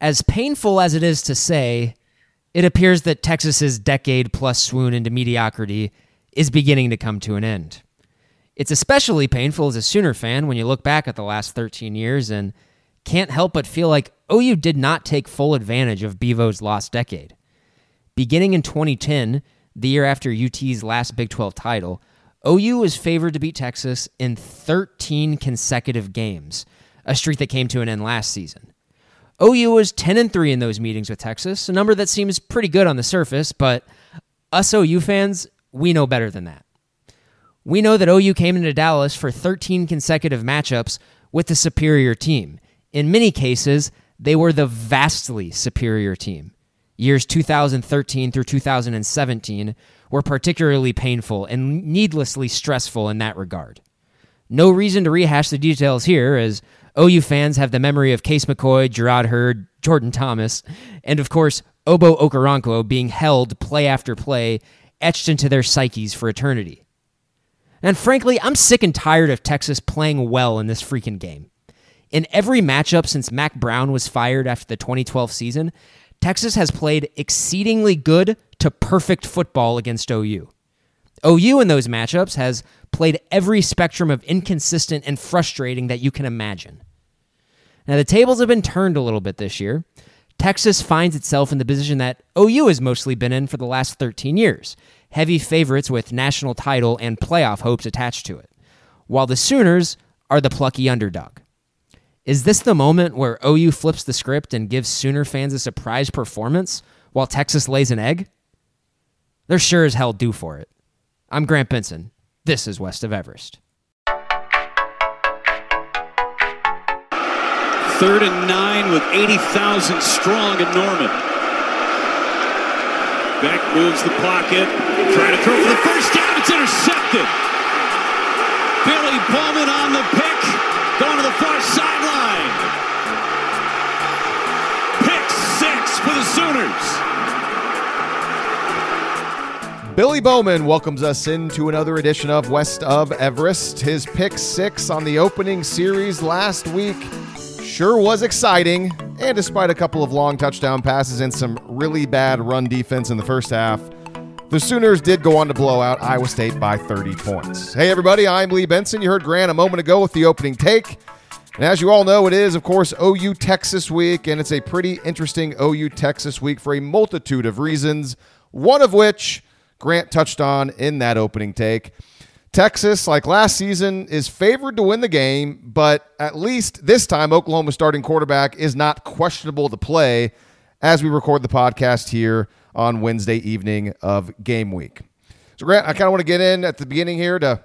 As painful as it is to say, it appears that Texas's decade plus swoon into mediocrity is beginning to come to an end. It's especially painful as a Sooner fan when you look back at the last 13 years and can't help but feel like oh, OU did not take full advantage of Bevo's lost decade. Beginning in 2010, the year after UT's last Big 12 title, OU was favored to beat Texas in 13 consecutive games, a streak that came to an end last season. OU was 10 and 3 in those meetings with Texas, a number that seems pretty good on the surface, but us OU fans, we know better than that. We know that OU came into Dallas for 13 consecutive matchups with the superior team. In many cases, they were the vastly superior team. Years 2013 through 2017 were particularly painful and needlessly stressful in that regard. No reason to rehash the details here, as OU fans have the memory of Case McCoy, Jerrod Heard, Jordan Thomas, and of course, Obo Okoronkwo being held play after play, etched into their psyches for eternity. And frankly, I'm sick and tired of Texas playing well in this freaking game. In every matchup since Mack Brown was fired after the 2012 season, Texas has played exceedingly good to perfect football against OU. OU in those matchups has played every spectrum of inconsistent and frustrating that you can imagine. Now, the tables have been turned a little bit this year. Texas finds itself in the position that OU has mostly been in for the last 13 years heavy favorites with national title and playoff hopes attached to it, while the Sooners are the plucky underdog. Is this the moment where OU flips the script and gives Sooner fans a surprise performance while Texas lays an egg? They're sure as hell due for it. I'm Grant Benson. This is West of Everest. Third and nine with 80,000 strong in Norman. Beck moves the pocket, trying to throw for the first down. It's intercepted. Billy Bowman on the pick, going to the far sideline. Pick six for the Sooners. Billy Bowman welcomes us into another edition of West of Everest. His pick six on the opening series last week sure was exciting. And despite a couple of long touchdown passes and some really bad run defense in the first half, the Sooners did go on to blow out Iowa State by 30 points. Hey, everybody, I'm Lee Benson. You heard Grant a moment ago with the opening take. And as you all know, it is, of course, OU Texas week, and it's a pretty interesting OU Texas week for a multitude of reasons, one of which Grant touched on in that opening take. Texas, like last season, is favored to win the game, but at least this time, Oklahoma's starting quarterback is not questionable to play as we record the podcast here on Wednesday evening of game week. So, Grant, I kind of want to get in at the beginning here to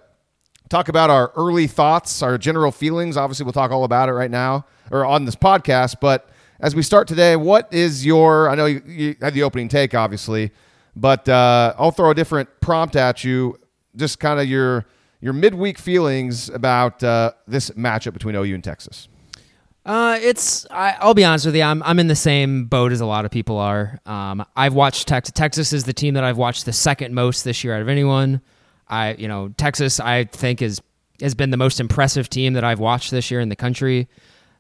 talk about our early thoughts, our general feelings. Obviously, we'll talk all about it right now or on this podcast, but as we start today, what is your, I know you, you had the opening take, obviously. But uh, I'll throw a different prompt at you, just kind of your your midweek feelings about uh, this matchup between OU and Texas. Uh, it's I, will be honest with you. I'm I'm in the same boat as a lot of people are. Um, I've watched Texas. Texas is the team that I've watched the second most this year out of anyone. I you know Texas I think is has been the most impressive team that I've watched this year in the country.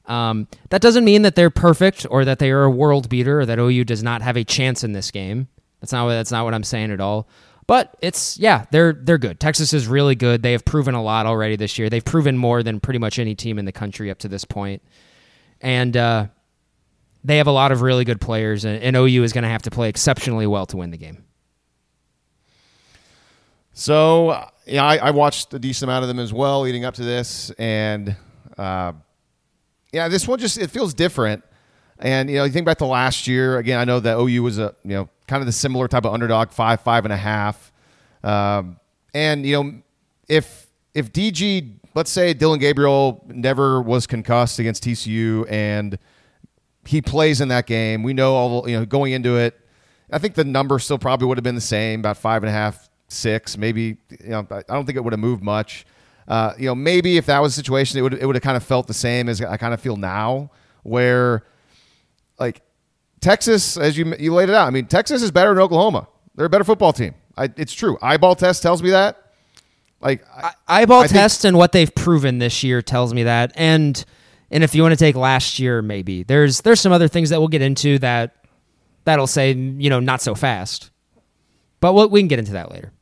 Um, that doesn't mean that they're perfect or that they are a world beater or that OU does not have a chance in this game. That's not what that's not what I'm saying at all. But it's yeah, they're they're good. Texas is really good. They have proven a lot already this year. They've proven more than pretty much any team in the country up to this point. And uh, they have a lot of really good players, and, and OU is going to have to play exceptionally well to win the game. So yeah, I, I, watched a decent amount of them as well leading up to this, and uh, yeah, this one just it feels different. And you know, you think back to last year. Again, I know that OU was a you know kind of the similar type of underdog, five, five and a half. Um, and you know, if if DG, let's say Dillon Gabriel never was concussed against TCU, and he plays in that game, we know all you know going into it. I think the number still probably would have been the same, about five and a half, six, maybe. You know, I don't think it would have moved much. Uh, you know, maybe if that was the situation, it would it would have kind of felt the same as I kind of feel now, where like Texas, as you you laid it out, I mean, Texas is better than Oklahoma. They're a better football team. I, it's true. Eyeball test tells me that. Like I, eyeball I test and what they've proven this year tells me that. And And if you want to take last year, maybe there's there's some other things that we'll get into that that'll say you know not so fast. But we'll, we can get into that later.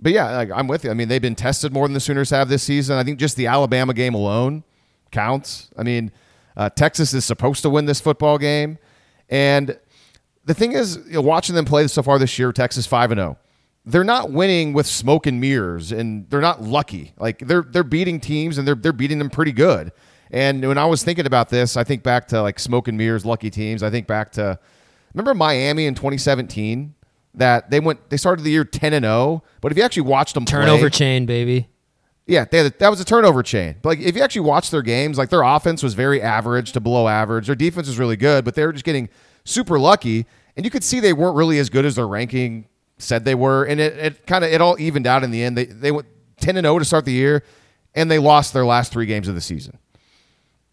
But yeah, like, I'm with you. I mean, they've been tested more than the Sooners have this season. I think just the Alabama game alone counts. I mean, uh, Texas is supposed to win this football game, and the thing is, you know, watching them play so far this year, Texas five and zero. They're not winning with smoke and mirrors, and they're not lucky. Like they're they're beating teams, and they're they're beating them pretty good. And when I was thinking about this, I think back to like smoke and mirrors, lucky teams. I think back to remember Miami in 2017 that they went they started the year 10 and 0, but if you actually watched them Turnover play, chain, baby. Yeah, they had, that was a turnover chain. But like if you actually watch their games, like their offense was very average to below average. Their defense was really good, but they were just getting super lucky. And you could see they weren't really as good as their ranking said they were. And it, it kind of it all evened out in the end. They they went 10 and 0 to start the year, and they lost their last three games of the season.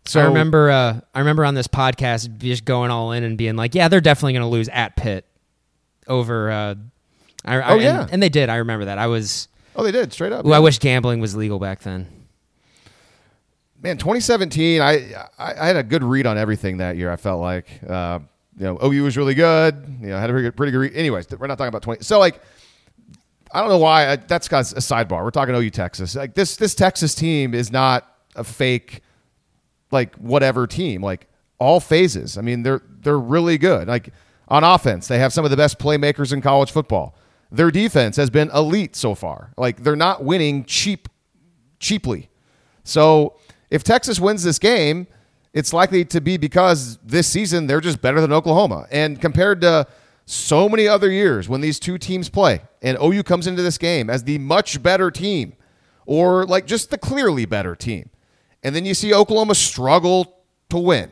So I remember uh, I remember on this podcast just going all in and being like, yeah, they're definitely going to lose at Pitt over. Uh, I, I- Oh, and- yeah. and, they did. I remember that. I was. Oh, they did straight up. Ooh, I wish gambling was legal back then. Man, 2017, I, I I had a good read on everything that year. I felt like, uh, you know, OU was really good. You know, had a pretty good, pretty good read. Anyways, we're not talking about 20. So like, I don't know why. I, that's got a sidebar. We're talking OU Texas. Like this this Texas team is not a fake, like whatever team. Like all phases. I mean, they're they're really good. Like on offense, they have some of the best playmakers in college football. Their defense has been elite so far. Like they're not winning cheap cheaply. So if Texas wins this game, it's likely to be because this season they're just better than Oklahoma. And compared to so many other years when these two teams play and OU comes into this game as the much better team or like just the clearly better team. And then you see Oklahoma struggle to win.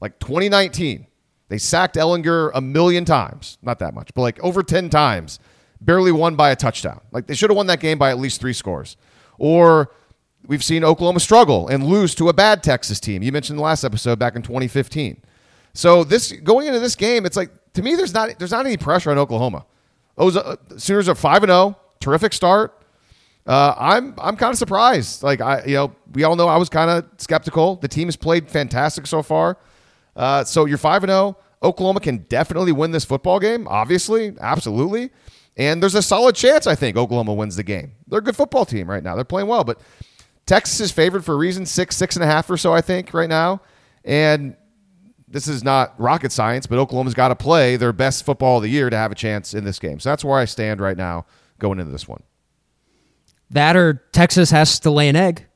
Like 2019, they sacked Ehlinger a million times. Not that much, but like over 10 times. Barely won by a touchdown. Like they should have won that game by at least three scores. Or we've seen Oklahoma struggle and lose to a bad Texas team. You mentioned the last episode back in 2015. So this going into this game, it's like to me, there's not there's not any pressure on Oklahoma. O's, uh, Sooners are five and zero, terrific start. Uh, I'm I'm kind of surprised. Like I, you know, we all know I was kind of skeptical. The team has played fantastic so far. Uh, so you're five and zero. Oklahoma can definitely win this football game. Obviously, absolutely. And there's a solid chance I think Oklahoma wins the game. They're a good football team right now. They're playing well, but Texas is favored for a reason, six, six and a half or so, I think, right now. And this is not rocket science, but Oklahoma's got to play their best football of the year to have a chance in this game. So that's where I stand right now going into this one. That or Texas has to lay an egg,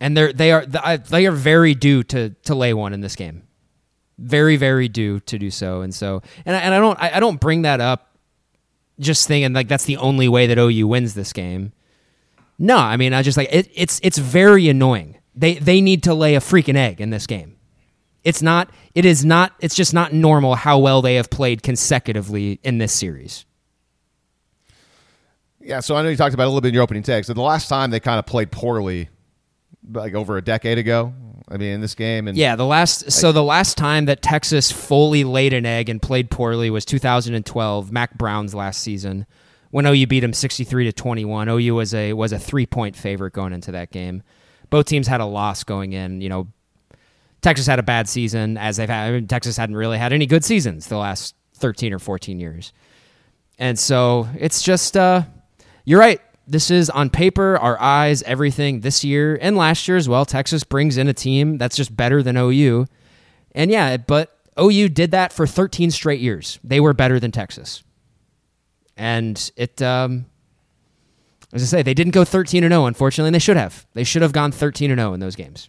and they're they are they are very due to to lay one in this game, very very due to do so. And so and I, and I don't I, I don't bring that up just thinking like that's the only way that OU wins this game. No, I mean I just like it, it's it's very annoying. They they need to lay a freaking egg in this game. It's not it is not it's just not normal how well they have played consecutively in this series. Yeah, so I know you talked about a little bit in your opening text. So the last time they kind of played poorly, like over a decade ago. I mean, in this game, and Yeah, the last so the last time that Texas fully laid an egg and played poorly was 2012, Mack Brown's last season, when OU beat him 63 to 21. OU was a was a three point favorite going into that game. Both teams had a loss going in. You know, Texas had a bad season as they've had. I mean, Texas hadn't really had any good seasons the last 13 or 14 years, and so it's just uh, you're right. This is on paper, our eyes, everything this year and last year as well. Texas brings in a team that's just better than OU. And yeah, but OU did that for 13 straight years. They were better than Texas. And it, um, as I say, they didn't go 13 and 0, unfortunately, and they should have. They should have gone 13 and 0 in those games.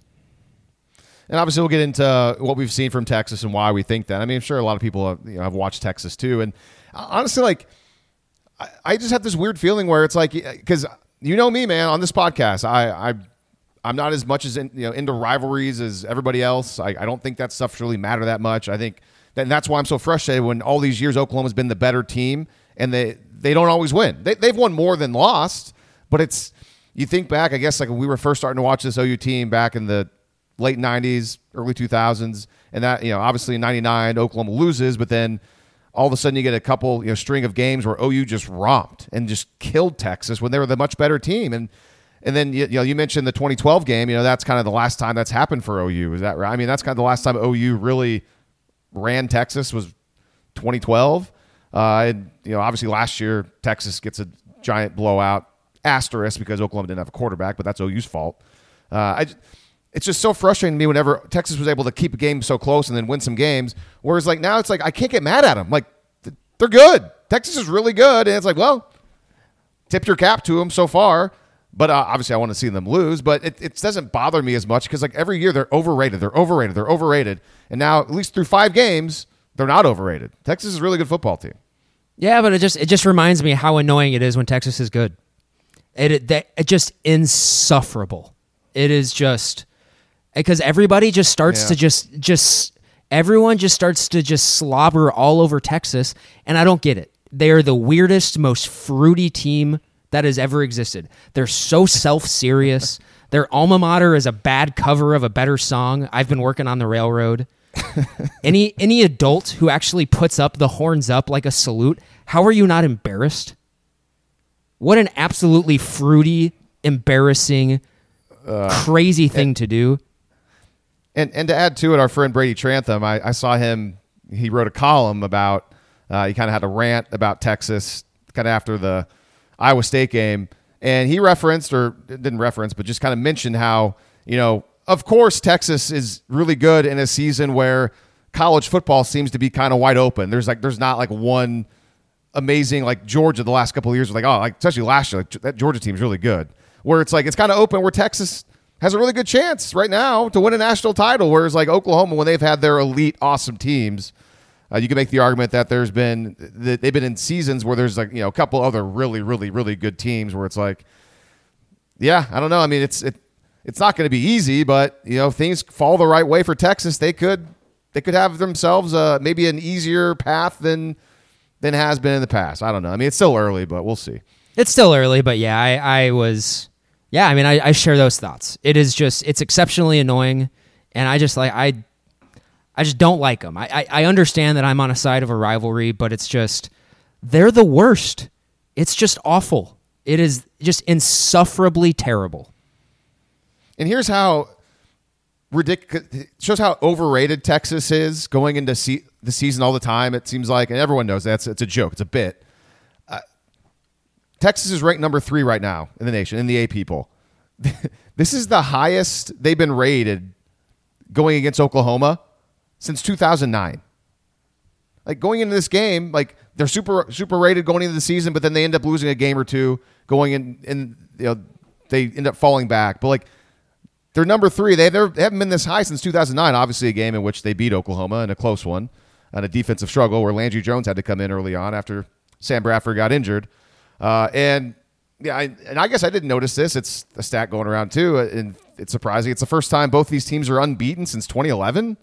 And obviously, we'll get into what we've seen from Texas and why we think that. I mean, I'm sure a lot of people have, you know, have watched Texas too. And honestly, like, I, I just have this weird feeling where it's like, eh, because you know me, man, on this podcast, I, I, I'm not as much as in, you know into rivalries as everybody else. I, I don't think that stuff really matter that much. I think that and that's why I'm so frustrated when all these years Oklahoma's been the better team and they they don't always win. They, they've won more than lost, but it's you think back. I guess like when we were first starting to watch this OU team back in the late 90s, early 2000s, and that you know obviously in '99 Oklahoma loses, but then all of a sudden you get a couple you know string of games where OU just romped and just killed Texas when they were the much better team and And then you, you know you mentioned the 2012 game. You know that's kind of the last time that's happened for OU. Is that right? I mean that's kind of the last time OU really ran Texas was 2012. Uh, and, you know obviously last year Texas gets a giant blowout asterisk because Oklahoma didn't have a quarterback, but that's OU's fault. Uh, I, it's just so frustrating to me whenever Texas was able to keep a game so close and then win some games. Whereas like now it's like I can't get mad at them. Like they're good. Texas is really good, and it's like well, tip your cap to them so far. But uh, obviously, I want to see them lose. But it, it doesn't bother me as much because like every year they're overrated, they're overrated, they're overrated, and now at least through five games they're not overrated. Texas is a really good football team. Yeah, but it just it just reminds me how annoying it is when Texas is good. It it, that, it just insufferable. It is just because everybody just starts Yeah. to just just everyone just starts to just slobber all over Texas, and I don't get it. They are the weirdest, most fruity team that has ever existed. They're so self serious. Their alma mater is a bad cover of a better song. I've been working on the railroad. any any adult who actually puts up the horns up like a salute, how are you not embarrassed? What an absolutely fruity, embarrassing, uh, crazy eh, thing to do. And and to add to it, our friend Brady Trantham, I, I saw him. He wrote a column about. Uh, he kind of had a rant about Texas, kind of after the Iowa State game, and he referenced or didn't reference, but just kind of mentioned how you know, of course, Texas is really good in a season where college football seems to be kind of wide open. There's like there's not like one amazing like Georgia the last couple of years like oh like especially last year like that Georgia team's really good where it's like it's kind of open where Texas has a really good chance right now to win a national title whereas like Oklahoma when they've had their elite awesome teams uh, you can make the argument that there's been that they've been in seasons where there's like you know a couple other really really really good teams where it's like yeah I don't know I mean it's it it's not going to be easy but you know if things fall the right way for Texas they could they could have themselves uh, maybe an easier path than than has been in the past. I don't know. I mean, it's still early, but we'll see. It's still early, but yeah, I, I was, yeah, I mean, I, I share those thoughts. It is just, it's exceptionally annoying, and I just like, I, I just don't like them. I, I, I understand that I'm on a side of a rivalry, but it's just, they're the worst. It's just awful. It is just insufferably terrible. And here's how ridiculous shows how overrated Texas is going into se- the season all the time. It seems like, and everyone knows that's it's a joke. It's a bit. Texas is ranked number three right now in the nation in the AP poll. this is the highest they've been rated going against Oklahoma since 2009. Like going into this game, like they're super super rated going into the season, but then they end up losing a game or two going in, and you know they end up falling back. But like they're number three. They, they haven't been this high since 2009. Obviously, a game in which they beat Oklahoma in a close one, on a defensive struggle where Landry Jones had to come in early on after Sam Bradford got injured. Uh, and yeah, I, and I guess I didn't notice this. It's a stat going around too, uh, and it's surprising. It's the first time both these teams are unbeaten since 2011.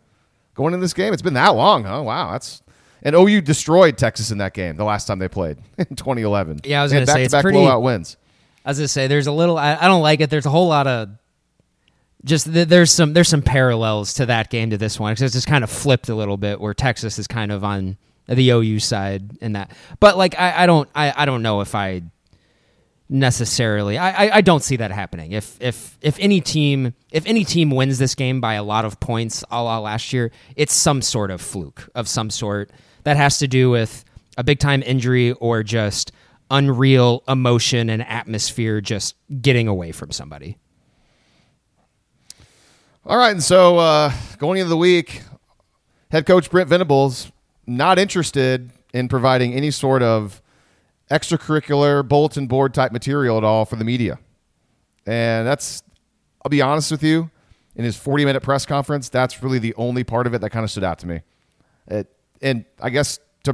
Going in this game, it's been that long, huh? Wow, that's and OU destroyed Texas in that game the last time they played in 2011. Yeah, I was gonna say, it's pretty- blowout wins. I was gonna say, there's a little, I, I don't like it. There's a whole lot of, just there's some there's some parallels to that game to this one because it's just kind of flipped a little bit where Texas is kind of on the OU side in that. But like I, I don't I, I don't know if I necessarily I, I, I don't see that happening. If if if any team if any team wins this game by a lot of points a la last year, it's some sort of fluke of some sort that has to do with a big time injury or just unreal emotion and atmosphere just getting away from somebody. All right, and so uh, going into the week, head coach Brent Venables not interested in providing any sort of extracurricular bulletin board type material at all for the media, and that's I'll be honest with you. In his 40 minute press conference, that's really the only part of it that kind of stood out to me. It, and I guess to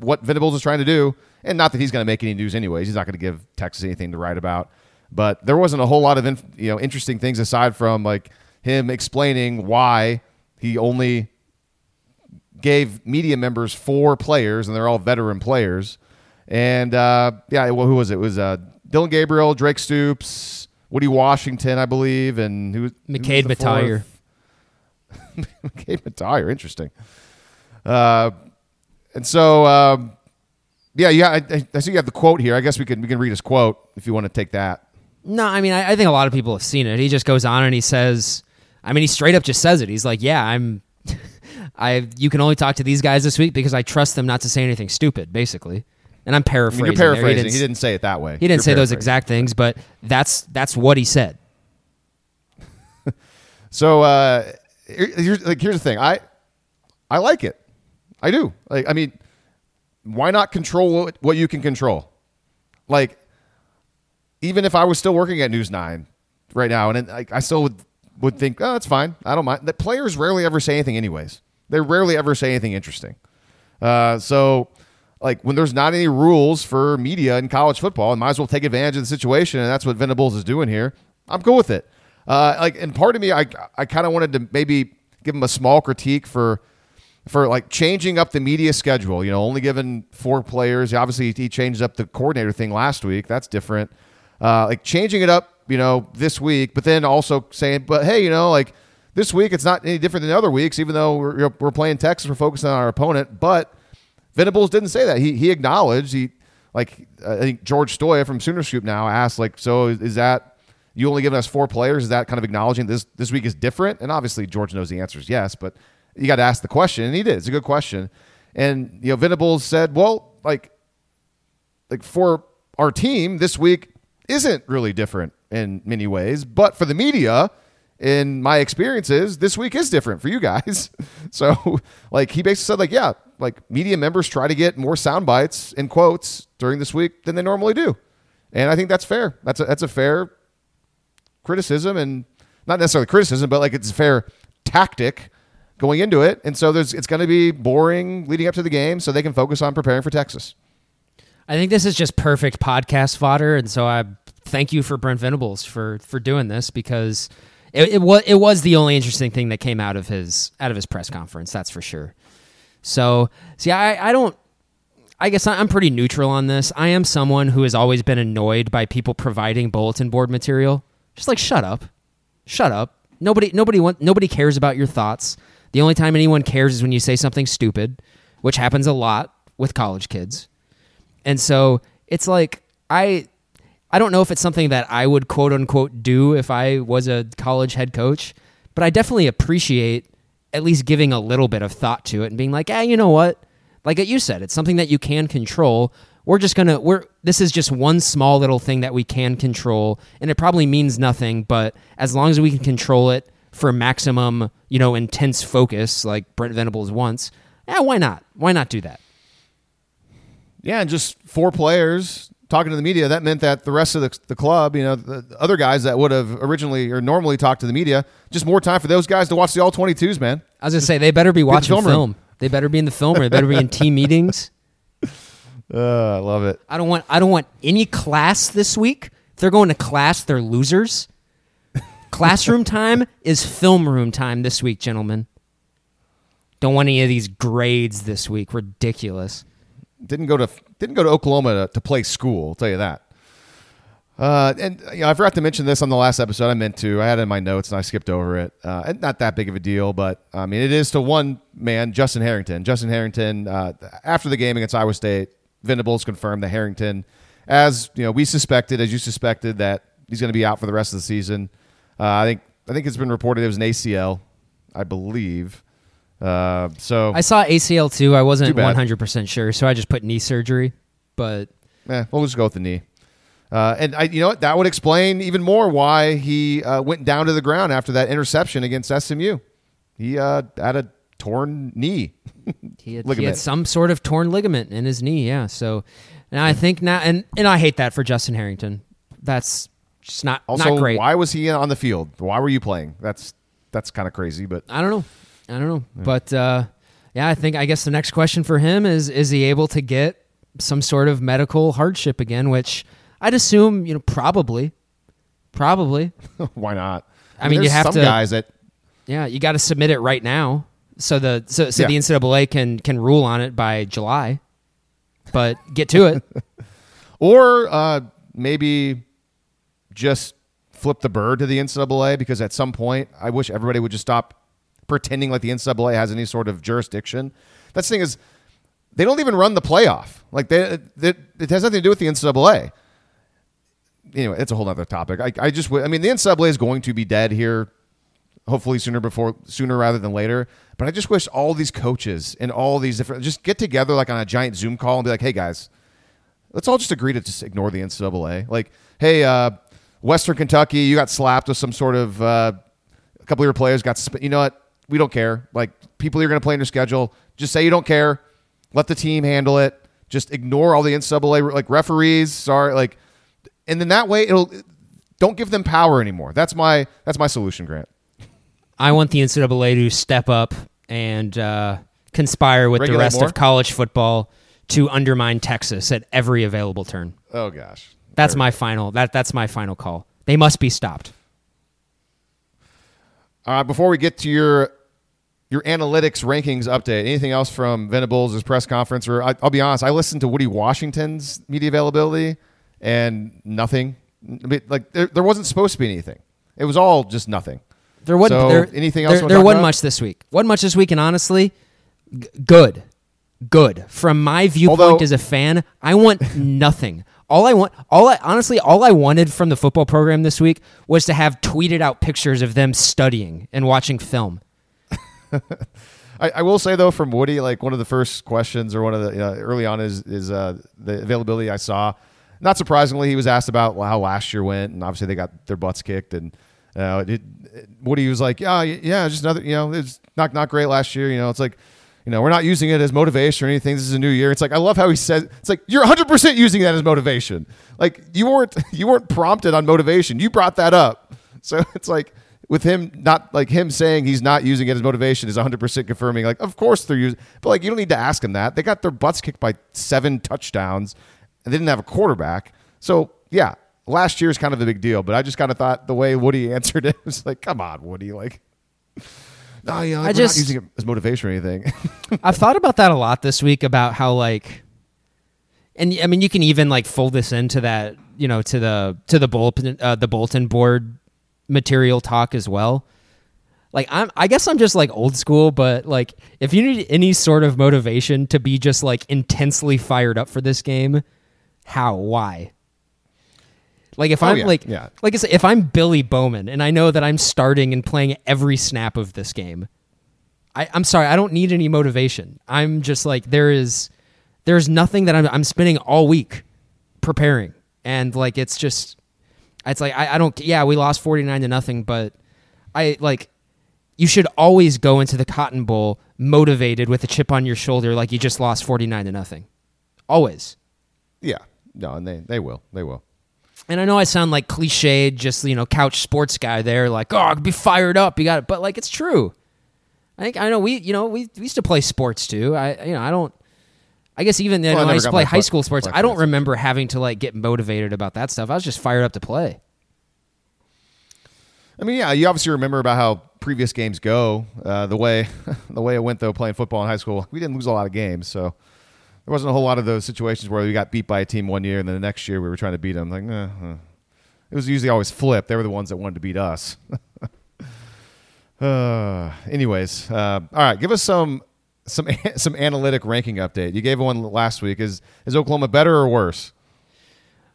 what Venables is trying to do, and not that he's going to make any news anyways. He's not going to give Texas anything to write about. But there wasn't a whole lot of you know interesting things aside from like him explaining why he only gave media members four players, and they're all veteran players. And uh, yeah, well, who was it? It was uh, Dillon Gabriel, Drake Stoops, Woody Washington, I believe, and who? who was McCade the Battalier. McCade Battalier, interesting. Uh, and so, um, yeah, yeah. I, I, I see you have the quote here. I guess we can we can read his quote if you want to take that. No, I mean, I, I think a lot of people have seen it. He just goes on and he says, I mean, he straight up just says it. He's like, "Yeah, I'm, I. You can only talk to these guys this week because I trust them not to say anything stupid." Basically, and I'm I paraphrasing. mean, you're paraphrasing. He He didn't, didn't, say it that way. he didn't You're say those exact things, but that's that's what he said. So uh, here- here's like here's the thing. I I like it. I do. Like I mean, why not control what, what you can control? Like even if I was still working at News Nine right now, and it, I, I still would would think, oh, that's fine. I don't mind. The players rarely ever say anything, anyways. They rarely ever say anything interesting. Uh, so, like when there's not any rules for media in college football, and might as well take advantage of the situation, and that's what Venables is doing here. I'm cool with it. Uh, like, and part of me, I I kind of wanted to maybe give him a small critique for for like changing up the media schedule. You know, only giving four players. Obviously, he changed up the coordinator thing last week. That's different. Uh, like changing it up, you know, this week, but then also saying, but hey, you know, like this week it's not any different than other weeks. Even though we're, we're playing Texas, we're focusing on our opponent. But Venables didn't say that. He he acknowledged he like I think George Stoia from Sooner Scoop now asked like, so is, is that you only giving us four players? Is that kind of acknowledging this this week is different? And obviously George knows the answer is yes, but you got to ask the question, and he did. It's a good question. And you know Venables said, well, like like for our team this week isn't really different in many ways, but for the media, in my experiences, this week is different for you guys. so like he basically said like yeah, like media members try to get more sound bites and quotes during this week than they normally do. And I think that's fair. That's a, that's a fair criticism and not necessarily criticism, but like it's a fair tactic going into it. And so there's it's going to be boring leading up to the game so they can focus on preparing for Texas. I think this is just perfect podcast fodder, and so I thank you for Brent Venables for for doing this because it, it was it was the only interesting thing that came out of his out of his press conference. That's for sure. So see, I I don't. I guess I'm pretty neutral on this. I am someone who has always been annoyed by people providing bulletin board material. Just like shut up, shut up. Nobody nobody want, nobody cares about your thoughts. The only time anyone cares is when you say something stupid, which happens a lot with college kids. And so it's like I I don't know if it's something that I would quote unquote do if I was a college head coach, but I definitely appreciate at least giving a little bit of thought to it and being like, "Ah, you know what? Like you said, it's something that you can control. We're just going to we're this is just one small little thing that we can control and it probably means nothing, but as long as we can control it for maximum, you know, intense focus like Brent Venables wants, yeah, why not? Why not do that? Yeah, just four players talking to the media. That meant that the rest of the, the club, you know, the the other guys that would have originally or normally talked to the media, just more time for those guys to watch the all 22s, man. I was gonna say they better be watching film film. They better be in the film room. They better be in team meetings. Uh, I love it. I don't want. I don't want any class this week. If they're going to class, they're losers. Classroom time is film room time this week, gentlemen. Don't want any of these grades this week. Ridiculous. Didn't go to didn't go to Oklahoma to, to play school. I'll tell you that. Uh, and you know, I forgot to mention this on the last episode. I meant to. I had it in my notes and I skipped over it. Uh, and not that big of a deal, but I mean, it is to one man, Justin Harrington. Justin Harrington, uh, after the game against Iowa State, Venables confirmed that Harrington, as you know, we suspected, as you suspected, that he's going to be out for the rest of the season. Uh, I think I think it's been reported it was an ACL, I believe. Uh, so I saw ACL too. I wasn't one hundred percent sure, so I just put knee surgery. But Eh, we'll just go with the knee. Uh, and I, you know what? That would explain even more why he uh, went down to the ground after that interception against SMU. He uh, had a torn knee. He had, he had some sort of torn ligament in his knee, yeah. So now I think now, and and I hate that for Justin Harrington. That's just not Also, not great. why was he on the field? Why were you playing? That's that's kind of crazy. But I don't know. I don't know. But uh, yeah, I think I guess the next question for him is: Is he able to get some sort of medical hardship again? Which I'd assume, you know, probably, probably. why not? I mean, you have some to- guys that Yeah, you got to submit it right now, so the so, so Yeah. the NCAA can can rule on it by July. But get to it. or uh, maybe just flip the bird to the NCAA because at some point, I wish everybody would just stop pretending like the NCAA has any sort of jurisdiction. That's the thing is, they don't even run the playoff. Like they, they, it has nothing to do with the NCAA. anyway, it's a whole other topic. I, I just, I mean, the NCAA is going to be dead here, hopefully sooner before sooner rather than later. But I just wish all these coaches and all these different just get together like on a giant Zoom call and be like, hey guys, let's all just agree to just ignore the NCAA. Like, hey, uh, Western Kentucky, you got slapped with some sort of uh, a couple of your players got. You know what? We don't care. Like people you're going to play in your schedule, just say you don't care. Let the team handle it. Just ignore all the NCAA like referees. Sorry, like, and then that way it'll don't give them power anymore. That's my that's my solution, Grant. I want the NCAA to step up and uh, conspire with Regulate the rest more? of college football to undermine Texas at every available turn. Oh gosh, That's my final. That that's my final call. They must be stopped. Uh, before we get to your your analytics rankings update, anything else from Venables' press conference? Or I, I'll be honest, I listened to Woody Washington's media availability and nothing. Like there, there wasn't supposed to be anything. It was all just nothing. There wasn't So, there, anything else There, there wasn't about? much this week. Wasn't much this week, and honestly, g- good, good. From my viewpoint Although- as a fan, I want nothing. All I want, all I honestly, all I wanted from the football program this week was to have tweeted out pictures of them studying and watching film. I, I will say though, from Woody, like one of the first questions or one of the you know, early on is is uh, the availability I saw. Not surprisingly, he was asked about how last year went, and obviously they got their butts kicked. And uh, it, it- Woody was like, "Yeah, yeah, just another, you know, it's not not great last year. You know, it's like." You know, we're not using it as motivation or anything. This is a new year. It's like I love how he says it's like you're 100 percent using that as motivation. Like you weren't you weren't prompted on motivation. You brought that up. So it's like with him not like him saying he's not using it as motivation is 100% confirming like of course they're using but like you don't need to ask him that. They got their butts kicked by seven touchdowns and they didn't have a quarterback. So yeah last year's kind of a big deal but i just kind of thought the way woody answered it was like come on woody like no yeah we're just- not using it as motivation or anything. I've thought about that a lot this week about how like and I mean you can even like fold this into that, you know, to the to the bulletin uh, the bulletin board material talk as well. Like I'm I guess I'm just like old school, but like if you need any sort of motivation to be just like intensely fired up for this game, how why? Like if Oh, I'm yeah, like yeah. like I said, if I'm Billy Bowman and I know that I'm starting and playing every snap of this game, I, I'm sorry, I don't need any motivation. I'm just like there is there's nothing that I'm I'm spending all week preparing. And like it's just it's like I, I don't yeah, we lost forty nine to nothing, but I like you should always go into the cotton bowl motivated with a chip on your shoulder like you just lost forty nine to nothing. Always. yeah no and they they will they will And I know I sound like cliched, just you know, couch sports guy there, like, oh, be fired up. You got it, but like it's true. I think I know we, you know, we, we used to play sports too. I, you know, I don't. I guess even you Well, I I, used to play high school sports. I don't remember having to like get motivated about that stuff. I was just fired up to play. I mean, yeah, you obviously remember about how previous games go. Uh, the way the way it went though, playing football in high school, we didn't lose a lot of games, so there wasn't a whole lot of those situations where we got beat by a team one year and then the next year we were trying to beat them. Like, eh, eh. it was usually always flipped. They were the ones that wanted to beat us. uh, anyways, uh, all right, give us some some some analytic ranking update. You gave one last week. Is is Oklahoma better or worse?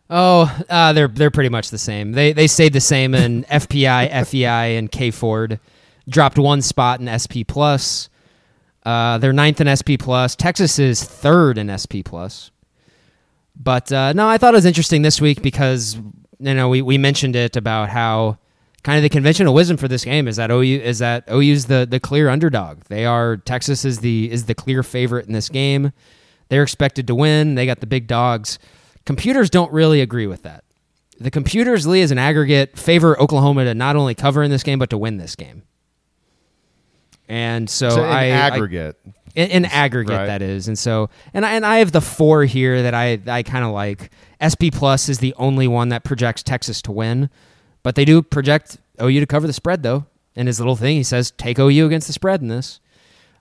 Oh, uh, they're they're pretty much the same. They they stayed the same in FPI, FEI, and K Ford. Dropped one spot in SP plus. Uh, they're ninth in SP plus. Texas is third in SP plus. But uh, no, I thought it was interesting this week because you know we, we mentioned it about how kind of the conventional wisdom for this game is that OU is that OU's the the clear underdog. They are Texas is the is the clear favorite in this game. They're expected to win. They got the big dogs. Computers don't really agree with that. The computers, Lee, as an aggregate, favor Oklahoma to not only cover in this game but to win this game. And so, So in I I- aggregate, in, in aggregate Right. that is and so and I, and I have the four here that I I kind of like SP plus is the only one that projects Texas to win but they do project OU to cover the spread though. In his little thing he says take OU against the spread in this.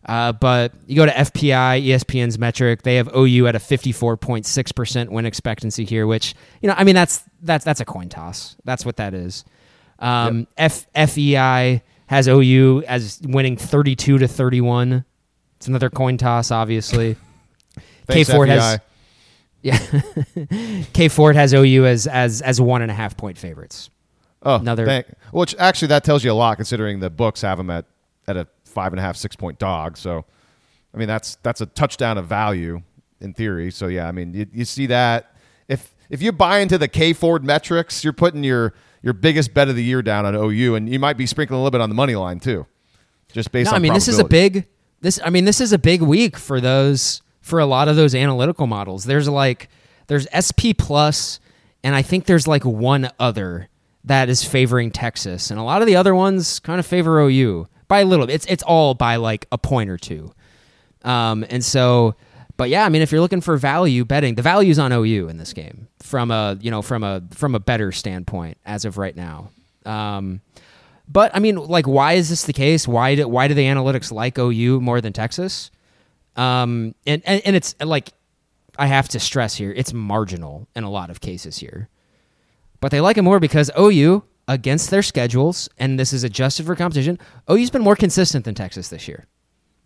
Uh, but you go to FPI ESPN's metric they have OU at a 54.6% win expectancy here which you know I mean that's that's that's a coin toss. That's what that is. Um, F, FEI has OU as winning 32 to 31 it's another coin toss, obviously. K Ford FEI. has Yeah, K Ford has OU as as as one and a half point favorites. Oh, Another- thank- which actually that tells you a lot considering the books have them at at a five and a half six point dog. So, I mean that's that's a touchdown of value in theory. So yeah, I mean you, you see that if if you buy into the K Ford metrics, you're putting your your biggest bet of the year down on OU, and you might be sprinkling a little bit on the money line too, just based No, on. I mean this is a big this. I mean this is a big week for those for a lot of those analytical models. There's like there's SP plus, and I think there's like one other that is favoring Texas, and a lot of the other ones kind of favor OU by a little. bit. It's it's all by like a point or two. Um, and so, but yeah, I mean, if you're looking for value betting, the value's on OU in this game from a you know from a from a better standpoint as of right now. Um, but I mean, like, why is this the case? Why do why do the analytics like OU more than Texas? Um, and, and and it's like I have to stress here, it's marginal in a lot of cases here, but they like it more because OU against their schedules, and this is adjusted for competition. OU's been more consistent than Texas this year.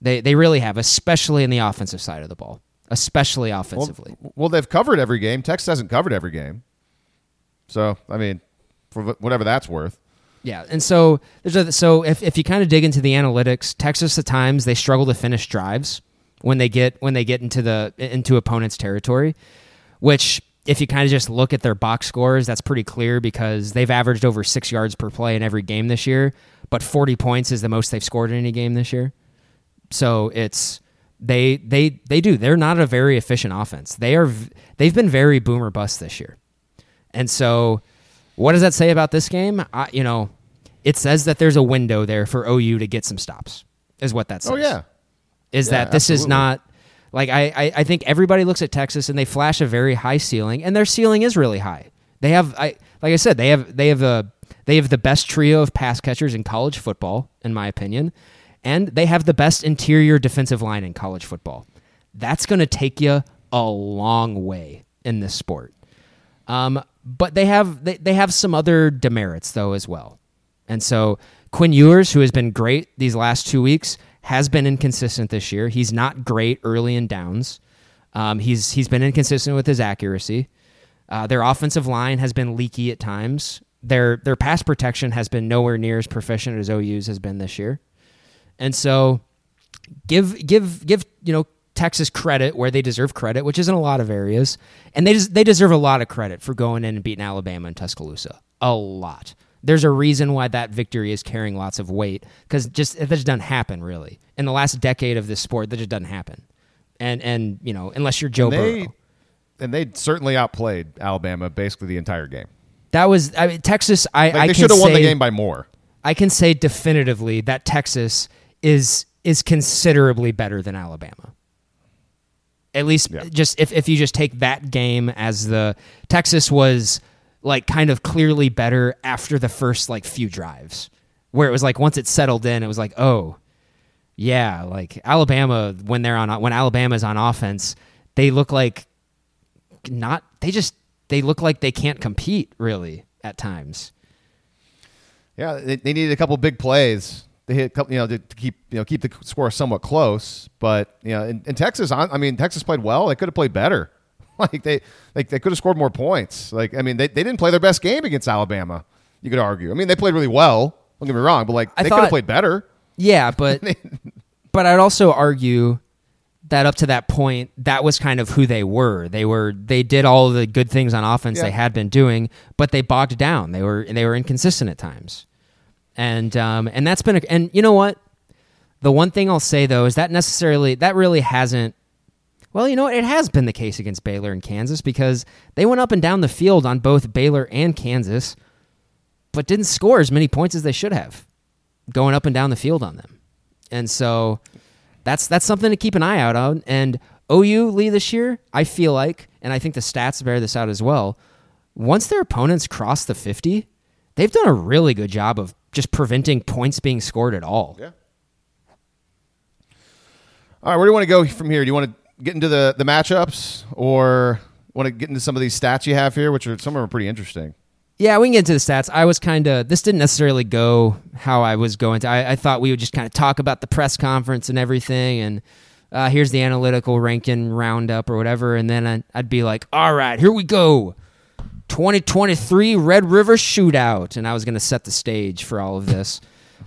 They they really have, especially in the offensive side of the ball, especially offensively. Well, well, they've covered every game. Texas hasn't covered every game. So I mean, for whatever that's worth. Yeah, and so there's a, so if, if you kind of dig into the analytics, Texas at times they struggle to finish drives when they get when they get into the into opponent's territory, which if you kind of just look at their box scores, that's pretty clear because they've averaged over six yards per play in every game this year, but 40 points is the most they've scored in any game this year. So it's they they they do they're not a very efficient offense. They are they've been very boomer bust this year, and so what does that say about this game? I, you know, it says that there's a window there for OU to get some stops. Is what that oh, says. Oh yeah, Is Yeah, that this is not like I, I I think everybody looks at Texas and they flash a very high ceiling, and their ceiling is really high. They have I like I said they have they have a they have the best trio of pass catchers in college football, in my opinion, and they have the best interior defensive line in college football. That's going to take you a long way in this sport. Um, but they have they, they have some other demerits though as well. And so Quinn Ewers, who has been great these last two weeks, has been inconsistent this year. He's not great early in downs. Um, he's he's been inconsistent with his accuracy. Uh, their offensive line has been leaky at times. Their their pass protection has been nowhere near as proficient as OU's has been this year. And so give give give you know Texas credit where they deserve credit, which is in a lot of areas, and they des- they deserve a lot of credit for going in and beating Alabama and Tuscaloosa. A lot. There's a reason why that victory is carrying lots of weight because just that just doesn't happen really in the last decade of this sport. That just doesn't happen, and and you know unless you're Joe they Burrow. and they certainly outplayed Alabama basically the entire game. That was I mean, Texas. I Like, I they should have won the game by more. I can say definitively that Texas is is considerably better than Alabama. At least Yeah. just if, if you just take that game as the Texas was like kind of clearly better after the first like few drives. Where it was like once it settled in, it was like, oh, yeah, like Alabama when they're on when Alabama's on offense, they look like not they just they look like they can't compete really at times. Yeah, they, they needed a couple big plays. They hit, couple, you know, to, keep you know keep the score somewhat close. But you know, in, in Texas, I mean, Texas played well. They could have played better. Like they like they could have scored more points. Like I mean, they, they didn't play their best game against Alabama. You could argue. I mean, they played really well. Don't get me wrong, but like I they could have played better. Yeah, but but I'd also argue that up to that point, that was kind of who they were. They were they did all the good things on offense Yeah. they had been doing, but they bogged down. They were they were inconsistent at times, and um and that's been a, and you know what, the one thing I'll say though is that necessarily that really hasn't. Well, you know? It has been the case against Baylor and Kansas because they went up and down the field on both Baylor and Kansas, but didn't score as many points as they should have going up and down the field on them. And so that's that's something to keep an eye out on. And OU Lee this year, I feel like, and I think the stats bear this out as well. Once their opponents cross the 50, they've done a really good job of just preventing points being scored at all. Yeah. All right, where do you want to go from here? Do you want to get into the the matchups, or want to get into some of these stats you have here, which are some of them are pretty interesting? Yeah, we can get into the stats. I was kind of this didn't necessarily go how I was going to. I, I thought we would just kind of talk about the press conference and everything, and uh, here's the analytical ranking roundup or whatever, and then I'd, I'd be like, all right, here we go. 2023 Red River Shootout, and I was going to set the stage for all of this.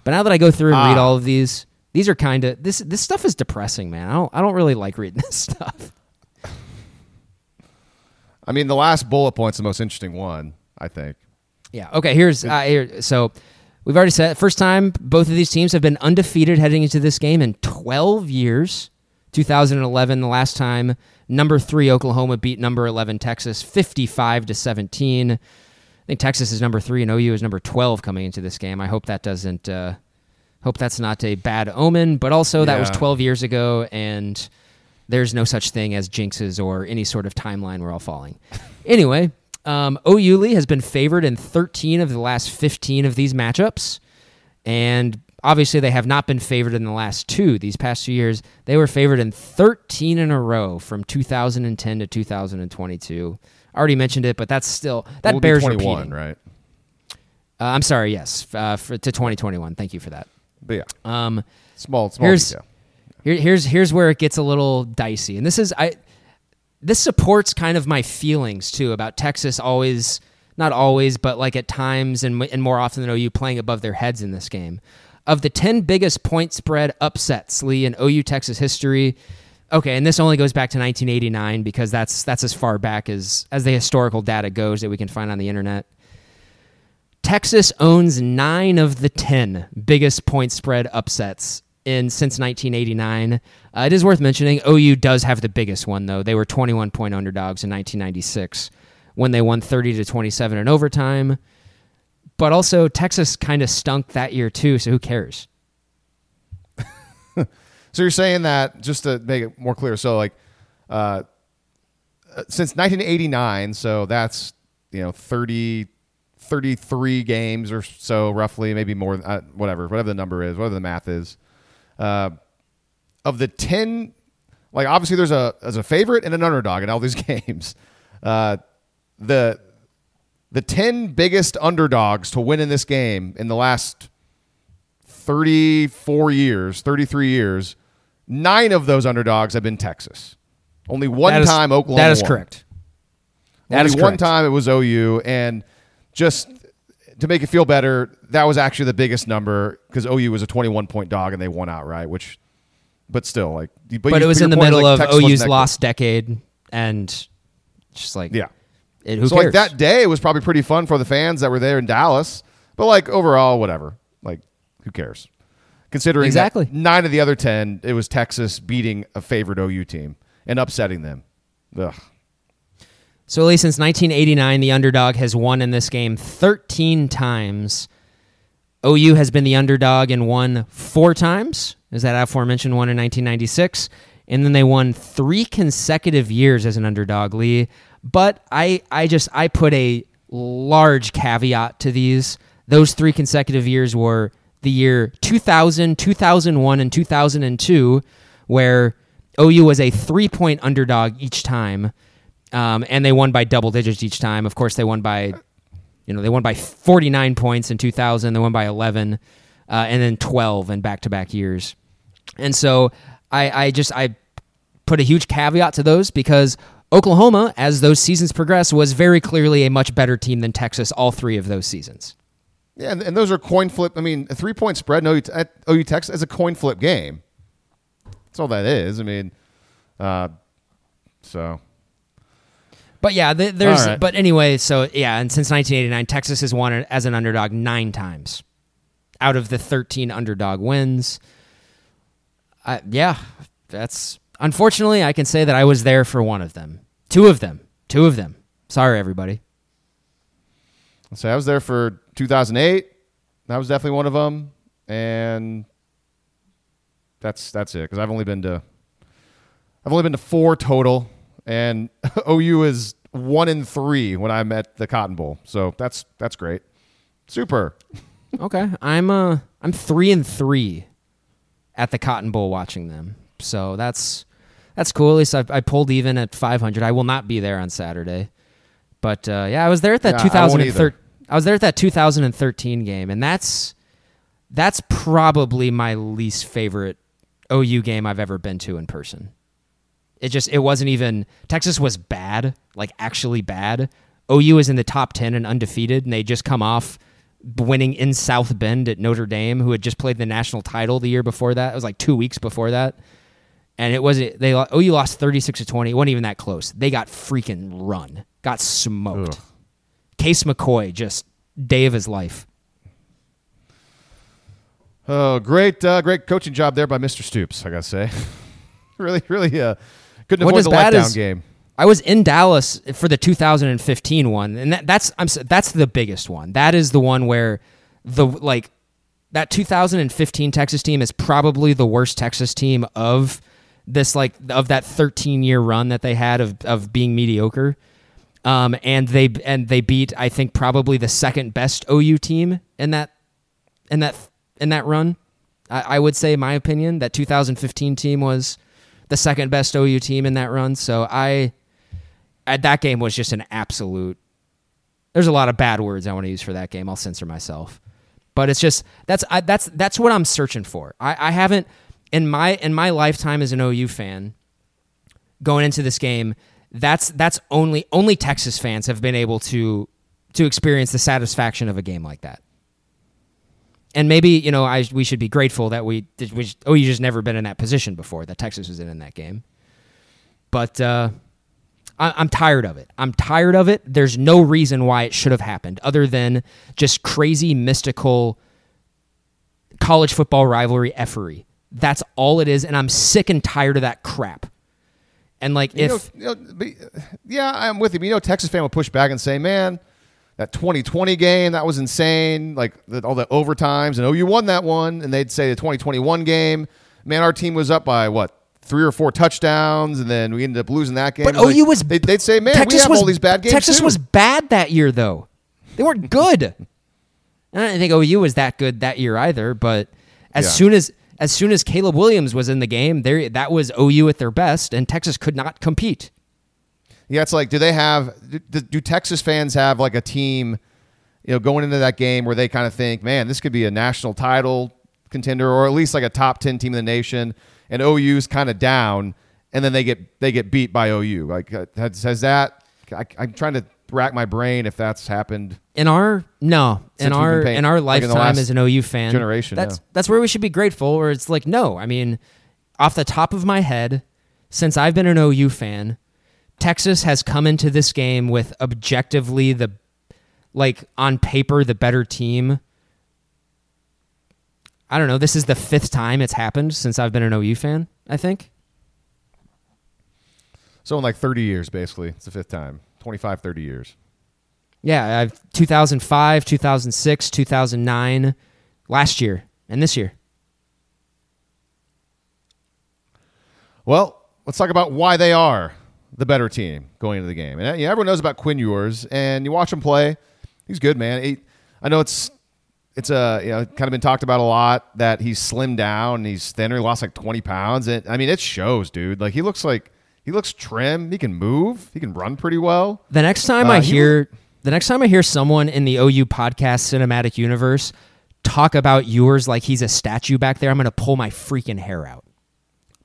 But now that I go through and read Ah. all of these, these are kind of this. This stuff is depressing, man. I don't. I don't really like reading this stuff. I mean, the last bullet point's the most interesting one, I think. Yeah. Okay. Here's uh, here. So we've already said first time both of these teams have been undefeated heading into this game in 12 years. 2011, the last time number three Oklahoma beat number 11 Texas 55 to 17. I think Texas is number three and OU is number 12 coming into this game. I hope that doesn't. Uh, hope that's not a bad omen. But also that was 12 years ago, and there's no such thing as jinxes or any sort of timeline we're all falling. anyway, um, Lee has been favored in 13 of the last 15 of these matchups, and obviously they have not been favored in the last two. These past two years, they were favored in 13 in a row from 2010 to 2022. I already mentioned it, but that's still that Will be bears 21, repeating. right? Uh, I'm sorry, yes, uh, for, to 2021. Thank you for that. But yeah, Um, small, small Here's- detail. Here, here's here's where it gets a little dicey, and this is I. This supports kind of my feelings too about Texas always, not always, but like at times and and more often than OU playing above their heads in this game. Of the ten biggest point spread upsets, Lee in OU Texas history. Okay, and this only goes back to 1989 because that's that's as far back as as the historical data goes that we can find on the internet. Texas owns nine of the 10 biggest point spread upsets in since 1989. Uh, it is worth mentioning OU does have the biggest one though. They were 21 point underdogs in 1996 when they won 30 to 27 in overtime. But also Texas kind of stunk that year too, so who cares? So you're saying that just to make it more clear. So like, uh, since 1989, so that's you know 30, 33 games or so roughly, maybe more, uh, whatever, whatever the number is, whatever the math is. Uh, of the 10, like obviously there's a there's a favorite and an underdog in all these games. Uh, the the 10 biggest underdogs to win in this game in the last 34 years, 33 years, nine of those underdogs have been Texas. Only one is- time Oklahoma. That is won. correct. That Only is one correct. time it was OU, and just to make it feel better, that was actually the biggest number because OU was a 21 point dog and they won outright. Which, but still, like, but, But you- it was in the middle like, of Texas OU's lost decade and just like. Yeah. it, who so cares? like that day was probably pretty fun for the fans that were there in Dallas. But like overall, whatever. Like, who cares? Considering Exactly. nine of the other ten, it was Texas beating a favorite OU team and upsetting them. Ugh. So, at least since 1989, the underdog has won in this game 13 times. OU has been the underdog and won four times. Is that aforementioned one in 1996? And then they won three consecutive years as an underdog, Lee. But I, I just I put a large caveat to these. Those three consecutive years were the year 2000, 2001, and 2002, where OU was a three point underdog each time, um, and they won by double digits each time. Of course, they won by, you know, they won by 49 points in 2000. They won by 11, uh, and then 12 in back to back years. And so I, I just I put a huge caveat to those because Oklahoma, as those seasons progress, was very clearly a much better team than Texas all three of those seasons. Yeah, and, those are coin flip. I mean, a three point spread no, at OU Texas is a coin flip game. That's all that is. I mean, uh, so But yeah, th- there's. Right. But anyway, so yeah, and since 1989, Texas has won as an underdog nine times out of the 13 underdog wins. Uh, yeah, that's unfortunately I can say that I was there for one of them, two of them, two of them. Sorry, everybody. so I was there for 2008. That was definitely one of them, and that's that's it because I've only been to I've only been to four total, and OU is one in three when I'm at the Cotton Bowl. So that's that's great, super. Okay, I'm uh I'm three and three at the Cotton Bowl watching them, so that's that's cool. At least I, I pulled even at 500. I will not be there on Saturday, but uh, yeah, I was there at that Yeah, 2013. either. I was there at that 2013 game, and that's that's probably my least favorite OU game I've ever been to in person. It just it wasn't even Texas was bad, like actually bad. OU is in the top 10 and undefeated and they just come off winning in South Bend at Notre Dame who had just played the national title the year before that. It was like 2 weeks before that. And it was they OU lost 36 to 20. It wasn't even that close. They got freaking run. Got smoked. Ugh. Case McCoy just day of his life. Oh, great, uh, great coaching job there by Mr. Stoops. I gotta say, really, really, uh, couldn't avoid the letdown game. I was in Dallas for the 2015 one, and that, that's I'm that's the biggest one. That is the one where the like that 2015 Texas team is probably the worst Texas team of this like of that 13 year run that they had of of being mediocre. Um, and they and they beat I think probably the second best OU team in that in that in that run. I, I would say, in my opinion, that 2015 team was the second best OU team in that run. So I, at that game was just an absolute. There's a lot of bad words I want to use for that game. I'll censor myself, but it's just that's I, that's that's what I'm searching for. I, I haven't in my in my lifetime as an OU fan going into this game. That's that's only only Texas fans have been able to to experience the satisfaction of a game like that and maybe you know I we should be grateful that we we oh you just never been in that position before that Texas was in in that game. But uh, I, I'm tired of it. I'm tired of it. There's no reason why it should have happened other than just crazy mystical college football rivalry effery. That's all it is, and I'm sick and tired of that crap. And like You if know, you know, yeah, I'm with you. But, you know, Texas fan will push back and say, "Man, that 2020 game that was insane. Like the, all the overtimes, and oh, you won that one." And they'd say the 2021 game, man, our team was up by what three or four touchdowns, and then we ended up losing that game. But like- OU was They'd, they'd say, "Man, Texas we have was, all these bad games." Texas too." was bad that year, though. They weren't good. and I don't think OU was that good that year either. But as Yeah. soon as as soon as Caleb Williams was in the game, there that was OU at their best, and Texas could not compete. Yeah, it's like, do they have? Do, do Texas fans have like a team, you know, going into that game where they kind of think, man, this could be a national title contender, or at least like a top ten team in the nation, and OU's kind of down, and then they get they get beat by OU. Like, uh, has, has that? I, I'm trying to rack my brain if that's happened. In our no, in our paying- in our like in lifetime as an OU fan generation, That's yeah. that's where we should be grateful. Or it's like no, I mean, off the top of my head, since I've been an OU fan, Texas has come into this game with objectively the like on paper the better team. I don't know. This is the fifth time it's happened since I've been an OU fan. I think. So in like 30 years, basically, it's the fifth time. 25, 30 years. Yeah, I've 2005, 2006, 2009, last year, and this year. Well, let's talk about why they are the better team going into the game. And uh, yeah, everyone knows about Quinn Ewers, and you watch him play. He's good, man. He, I know it's it's uh, you know kind of been talked about a lot that he's slimmed down, and he's thinner. He lost like twenty pounds, and I mean it shows, dude. Like he looks like he looks trim. He can move. He can run pretty well. The next time Uh, I he hear the next time I hear someone in the OU podcast cinematic universe talk about Ewers like he's a statue back there, I'm gonna pull my freaking hair out.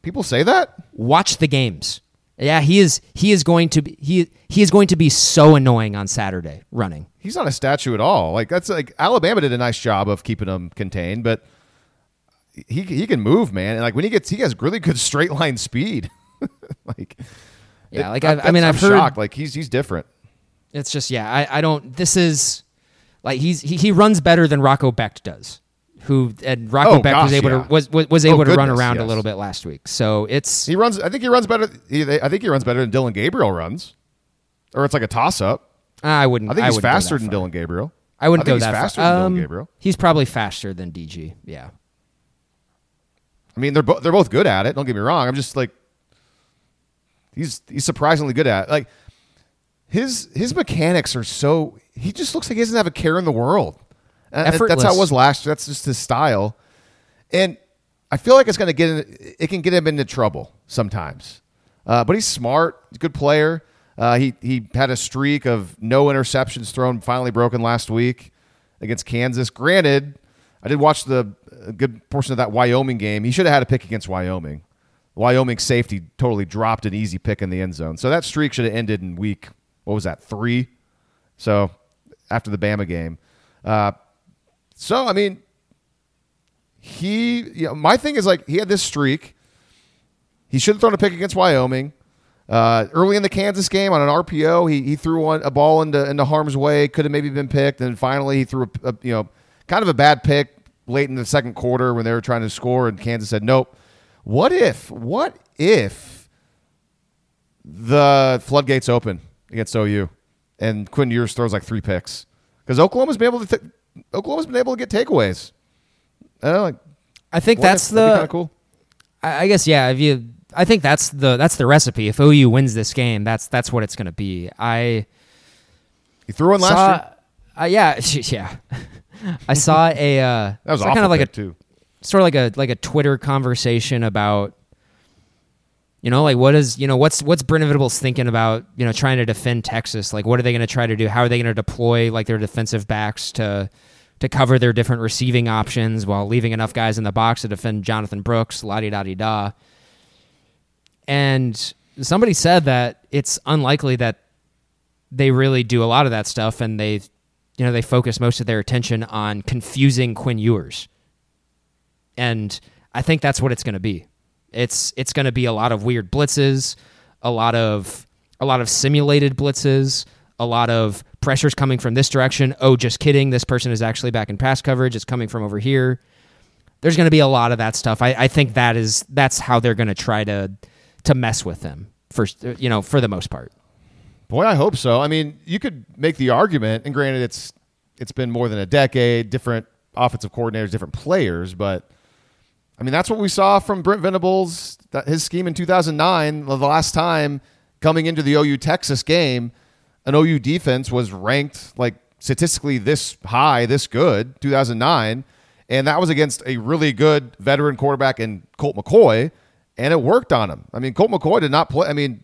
People say that. Watch the games. Yeah, he is he is going to be he he is going to be so annoying on Saturday running. He's not a statue at all. Like that's like Alabama did a nice job of keeping him contained, but he he can move, man. And like when he gets, he has really good straight line speed. like Yeah, it- like I- I mean I've I'm heard shocked. Like he's he's different. it's just yeah, I, I don't this is like he's he, he runs better than Rocco Becht does. Who and Rocco Oh, Becht was able yeah. to was was, was Oh, able to run around a little bit last week. So it's He runs. I think he runs better. He, I think he runs better than Dillon Gabriel runs, or it's like a toss up. I wouldn't I think he's wouldn't faster than. Dillon Gabriel. I wouldn't I go that faster far. than Um, Dillon Gabriel. He's probably faster than DG. Yeah. I mean, they're both they're both good at it. Don't get me wrong. I'm just like he's he's surprisingly good at it. like his his mechanics are so. He just looks like he doesn't have a care in the world. And That's how it was last year. That's just his style, and I feel like it's going to get in, it can get him into trouble sometimes. Uh, but he's smart. He's a good player. Uh, he he had a streak of no interceptions thrown, finally broken last week against Kansas. Granted, I did watch the a good portion of that Wyoming game. He should have had a pick against Wyoming. Wyoming safety totally dropped an easy pick in the end zone. So that streak should have ended in week, what was that, three? So after the Bama game. Uh, so, I mean, he, you know, my thing is like he had this streak. He should have thrown a pick against Wyoming. Uh, early in the Kansas game on an RPO, he, he threw one, a ball into, into harm's way, could have maybe been picked. And finally, he threw a, a, you know, kind of a bad pick late in the second quarter when they were trying to score, and Kansas said, nope. What if, what if the floodgates open against OU and Quinn Ewers throws like three picks? Because Oklahoma's been able to, th- Oklahoma's been able to get takeaways. I, know, like, I think that's? The kind cool. I I guess yeah. If you, I think that's the that's the recipe. If OU wins this game, that's that's what it's going to be. I You threw one last saw, year. uh, yeah, yeah. I saw a uh, That was kind of like a too. sort of like a like a Twitter conversation about you know like what is you know what's what's Brent Venables thinking about you know trying to defend Texas? Like what are they going to try to do? How are they going to deploy like their defensive backs to to cover their different receiving options while leaving enough guys in the box to defend Jonathan Brooks la di da di da? And somebody said that it's unlikely that they really do a lot of that stuff and they you know they focus most of their attention on confusing Quinn Ewers. And I think that's what it's going to be. It's it's going to be a lot of weird blitzes, a lot of a lot of simulated blitzes, a lot of pressures coming from this direction. Oh, just kidding. This person is actually back in pass coverage. It's coming from over here. There's going to be a lot of that stuff. I, I think that is that's how they're going to try to to mess with them first. You know, for the most part. Boy, I hope so. I mean, you could make the argument, and granted, it's it's been more than a decade, different offensive coordinators, different players, but I mean, that's what we saw from Brent Venables, that his scheme in 2009, the last time coming into the OU Texas game, an OU defense was ranked like statistically this high, this good, 2009, and that was against a really good veteran quarterback in Colt McCoy, and it worked on him. I mean, Colt McCoy did not play. I mean,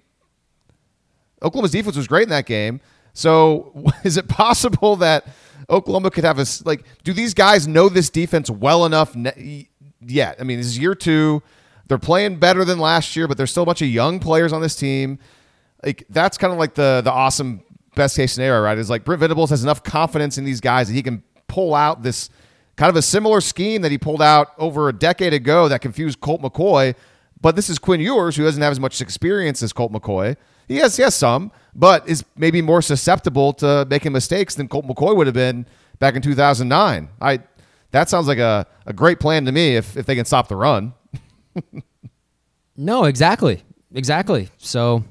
Oklahoma's defense was great in that game. So, is it possible that Oklahoma could have a like? Do these guys know this defense well enough ne- yet? I mean, this is year two. They're playing better than last year, but there's still a bunch of young players on this team. Like that's kind of like the the awesome best case scenario, right? Is like Brent Venables has enough confidence in these guys that he can pull out this kind of a similar scheme that he pulled out over a decade ago that confused Colt McCoy. But this is Quinn Ewers, who doesn't have as much experience as Colt McCoy. He has, he has some, but is maybe more susceptible to making mistakes than Colt McCoy would have been back in 2009. I that sounds like a, a great plan to me if, if they can stop the run. No, exactly, exactly. So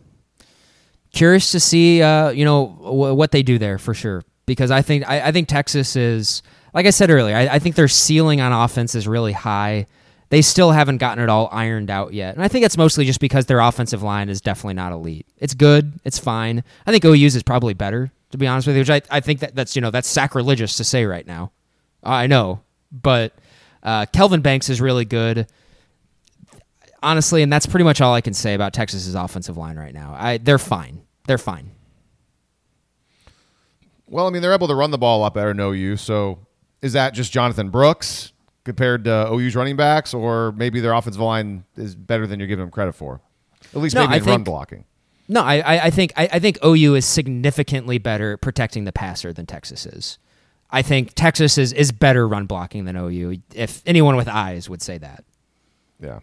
curious to see, uh, you know, w- what they do there for sure. Because I think I, I think Texas is, like I said earlier, I, I think their ceiling on offense is really high. They still haven't gotten it all ironed out yet, and I think it's mostly just because their offensive line is definitely not elite. It's good, it's fine. I think OU's is probably better, to be honest with you. Which I, I think that that's you know that's sacrilegious to say right now. I know, but uh, Kelvin Banks is really good honestly, and that's pretty much all I can say about Texas's offensive line right now. I they're fine. They're fine. Well, I mean, they're able to run the ball a lot better than OU. So is that just Jonathan Brooks compared to OU's running backs, or maybe their offensive line is better than you're giving them credit for? At least No, maybe I in run blocking. No, I I, I think I, I think OU is significantly better protecting the passer than Texas is. I think Texas is, is better run blocking than OU. If anyone with eyes would say that. Yeah.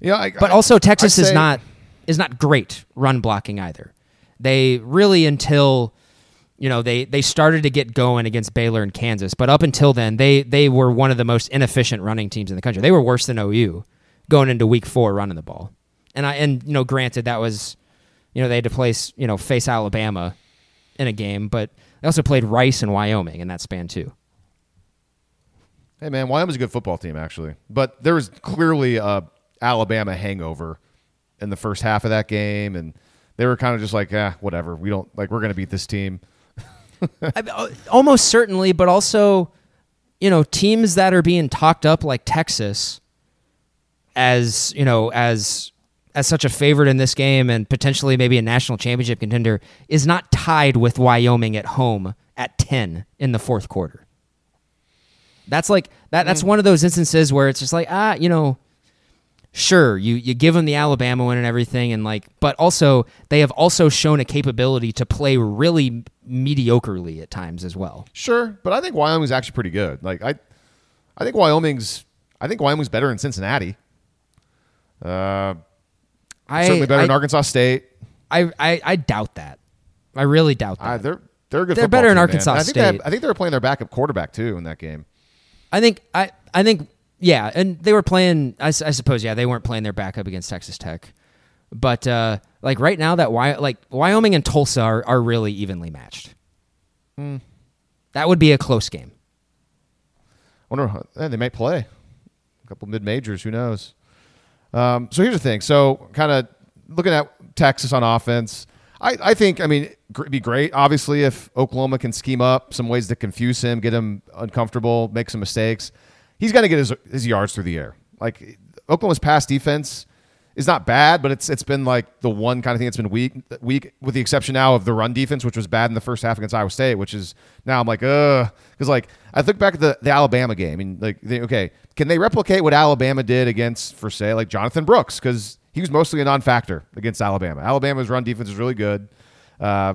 Yeah, I, But I- also Texas is not is not great run blocking either. They really until you know they they started to get going against Baylor and Kansas, but up until then they they were one of the most inefficient running teams in the country. They were worse than OU going into week 4 running the ball. And I and you know granted that was you know they had to place, you know, face Alabama in a game, but they also played Rice and Wyoming in that span too. Hey man, Wyoming's a good football team actually, but there was clearly a Alabama hangover in the first half of that game, and they were kind of just like, ah, whatever. We don't like we're gonna beat this team. I- uh, almost certainly, but also, you know, teams that are being talked up like Texas as you know as as such a favorite in this game and potentially maybe a national championship contender is not tied with Wyoming at home at ten in the fourth quarter. That's like that. That's one of those instances where it's just like ah, you know, sure you you give them the Alabama win and everything, and like, but also they have also shown a capability to play really mediocrely at times as well. Sure, but I think Wyoming's actually pretty good. Like I, I think Wyoming's. I think Wyoming's better than Cincinnati. Uh, I certainly better I, than Arkansas State. I, I I doubt that. I really doubt that. Uh, they're they're a good. They're better than man. Arkansas I think they have- State. I think they were playing their backup quarterback too in that game. I think I I think yeah, and they were playing. I suppose yeah, they weren't playing their backup against Texas Tech, but uh, like right now that Wy- like Wyoming and Tulsa are, are really evenly matched. Hmm. That would be a close game. I wonder how- eh, they might play a couple mid majors. Who knows? Um, so here's the thing. So kind of looking at Texas on offense, I, I think I mean it'd be great. Obviously, if Oklahoma can scheme up some ways to confuse him, get him uncomfortable, make some mistakes, he's going to get his, his yards through the air. Like Oklahoma's pass defense is not bad, but it's it's been like the one kind of thing that's been weak, weak with the exception now of the run defense, which was bad in the first half against Iowa State, which is now I'm like, uh, because like I look back at the, the Alabama game and like, they, okay, can they replicate what Alabama did against, for say, like Jonathan Brooks? Because he was mostly a non-factor against Alabama. Alabama's run defense is really good. Uh,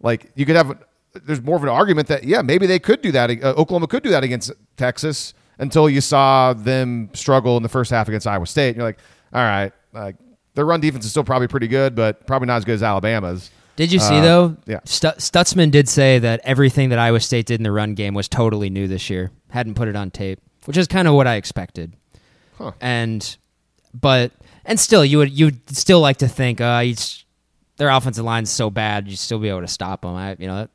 like you could have, there's more of an argument that yeah, maybe they could do that. Uh, Oklahoma could do that against Texas until you saw them struggle in the first half against Iowa State. And you're like, all right, like their run defense is still probably pretty good, but probably not as good as Alabama's. Did you see Uh, though? yeah. Stu- Stutsman did say that everything that Iowa State did in the run game was totally new this year. Hadn't put it on tape, which is kind of what I expected. Huh. And but and still, you would you'd still like to think, uh, their offensive line's so bad, you'd still be able to stop them. I, you know, that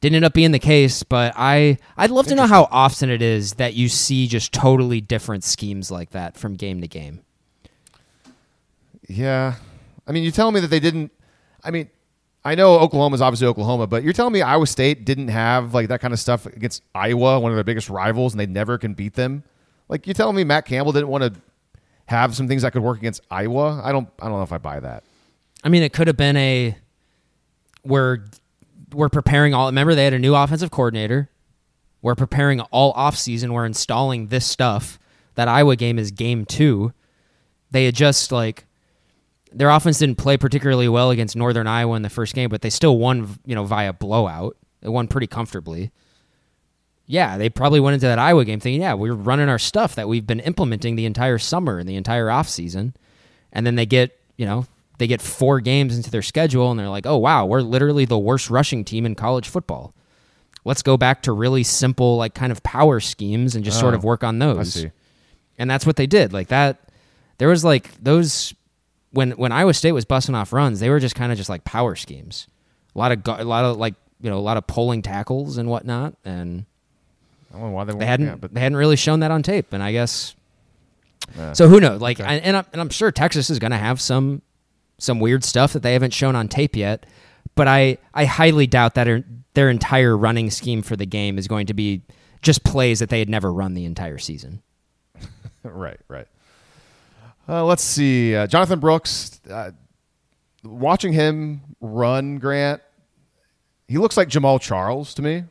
didn't end up being the case. But I I'd love to know how often it is that you see just totally different schemes like that from game to game. Yeah. I mean, you telling me that they didn't. I mean, I know Oklahoma's obviously Oklahoma, but you're telling me Iowa State didn't have like that kind of stuff against Iowa, one of their biggest rivals, and they never can beat them. Like you're telling me Matt Campbell didn't want to have some things that could work against Iowa. I don't. I don't know if I buy that. I mean, it could have been a we're we're preparing all. Remember, they had a new offensive coordinator. We're preparing all off season. We're installing this stuff. That Iowa game is game two. They had just like their offense didn't play particularly well against Northern Iowa in the first game, but they still won. You know, via blowout. They won pretty comfortably. Yeah, they probably went into that Iowa game thinking, yeah, we're running our stuff that we've been implementing the entire summer and the entire offseason. And then they get, you know, they get four games into their schedule and they're like, oh, wow, we're literally the worst rushing team in college football. Let's go back to really simple, like kind of power schemes and just sort oh, of Oh, work on those. see. And that's what they did. Like that, there was like those when when Iowa State was busting off runs, they were just kind of just like power schemes. A lot of gu- a lot of like you know a lot of pulling tackles and whatnot, and I don't know why they, they hadn't yeah, but they hadn't really shown that on tape. And I guess Yeah. so. Who knows? Like, I, and I'm, and I'm sure Texas is going to have some some weird stuff that they haven't shown on tape yet. But I I highly doubt that their, their entire running scheme for the game is going to be just plays that they had never run the entire season. right, right. Uh, let's see. Uh, Jonathan Brooks, uh, watching him run, Grant, he looks like Jamaal Charles to me.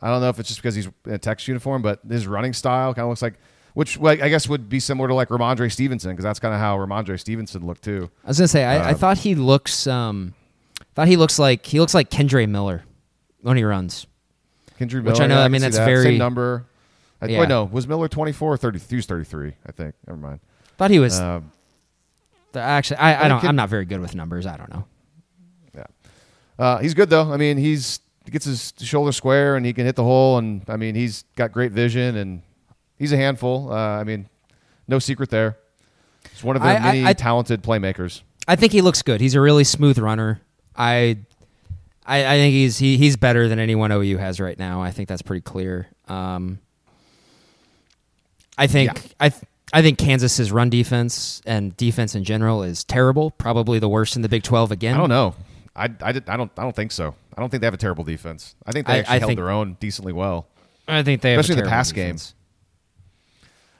I don't know if it's just because he's in a Texas uniform, but his running style kind of looks like, which like, I guess would be similar to like Rhamondre Stevenson because that's kind of how Rhamondre Stevenson looked too. I was gonna say I, I Uh, thought he looks um thought he looks like he looks like Kendre Miller when he runs. Which Miller, I know, I can mean, that's that. very- same number. I, Yeah. Wait, no, was Miller twenty four or thirty? He was thirty three, I think. Never mind. Thought he was Um, actually I, I don't Ken- I'm not very good with numbers. I don't know. Yeah. Uh, he's good though. I mean, he's he gets his shoulder square and he can hit the hole, and I mean, he's got great vision and he's a handful. Uh, I mean, no secret there. He's one of their I- I- many I- talented playmakers. I think he looks good. He's a really smooth runner. I I, I think he's he, he's better than anyone OU has right now. I think that's pretty clear. Um, I think Yeah. I th- I think Kansas's run defense and defense in general is terrible. Probably the worst in the Big Twelve again. I don't know. I, I, did, I don't I don't think so. I don't think they have a terrible defense. I think they I- actually I held think- their own decently well. I think they have a Especially in the terrible pass game.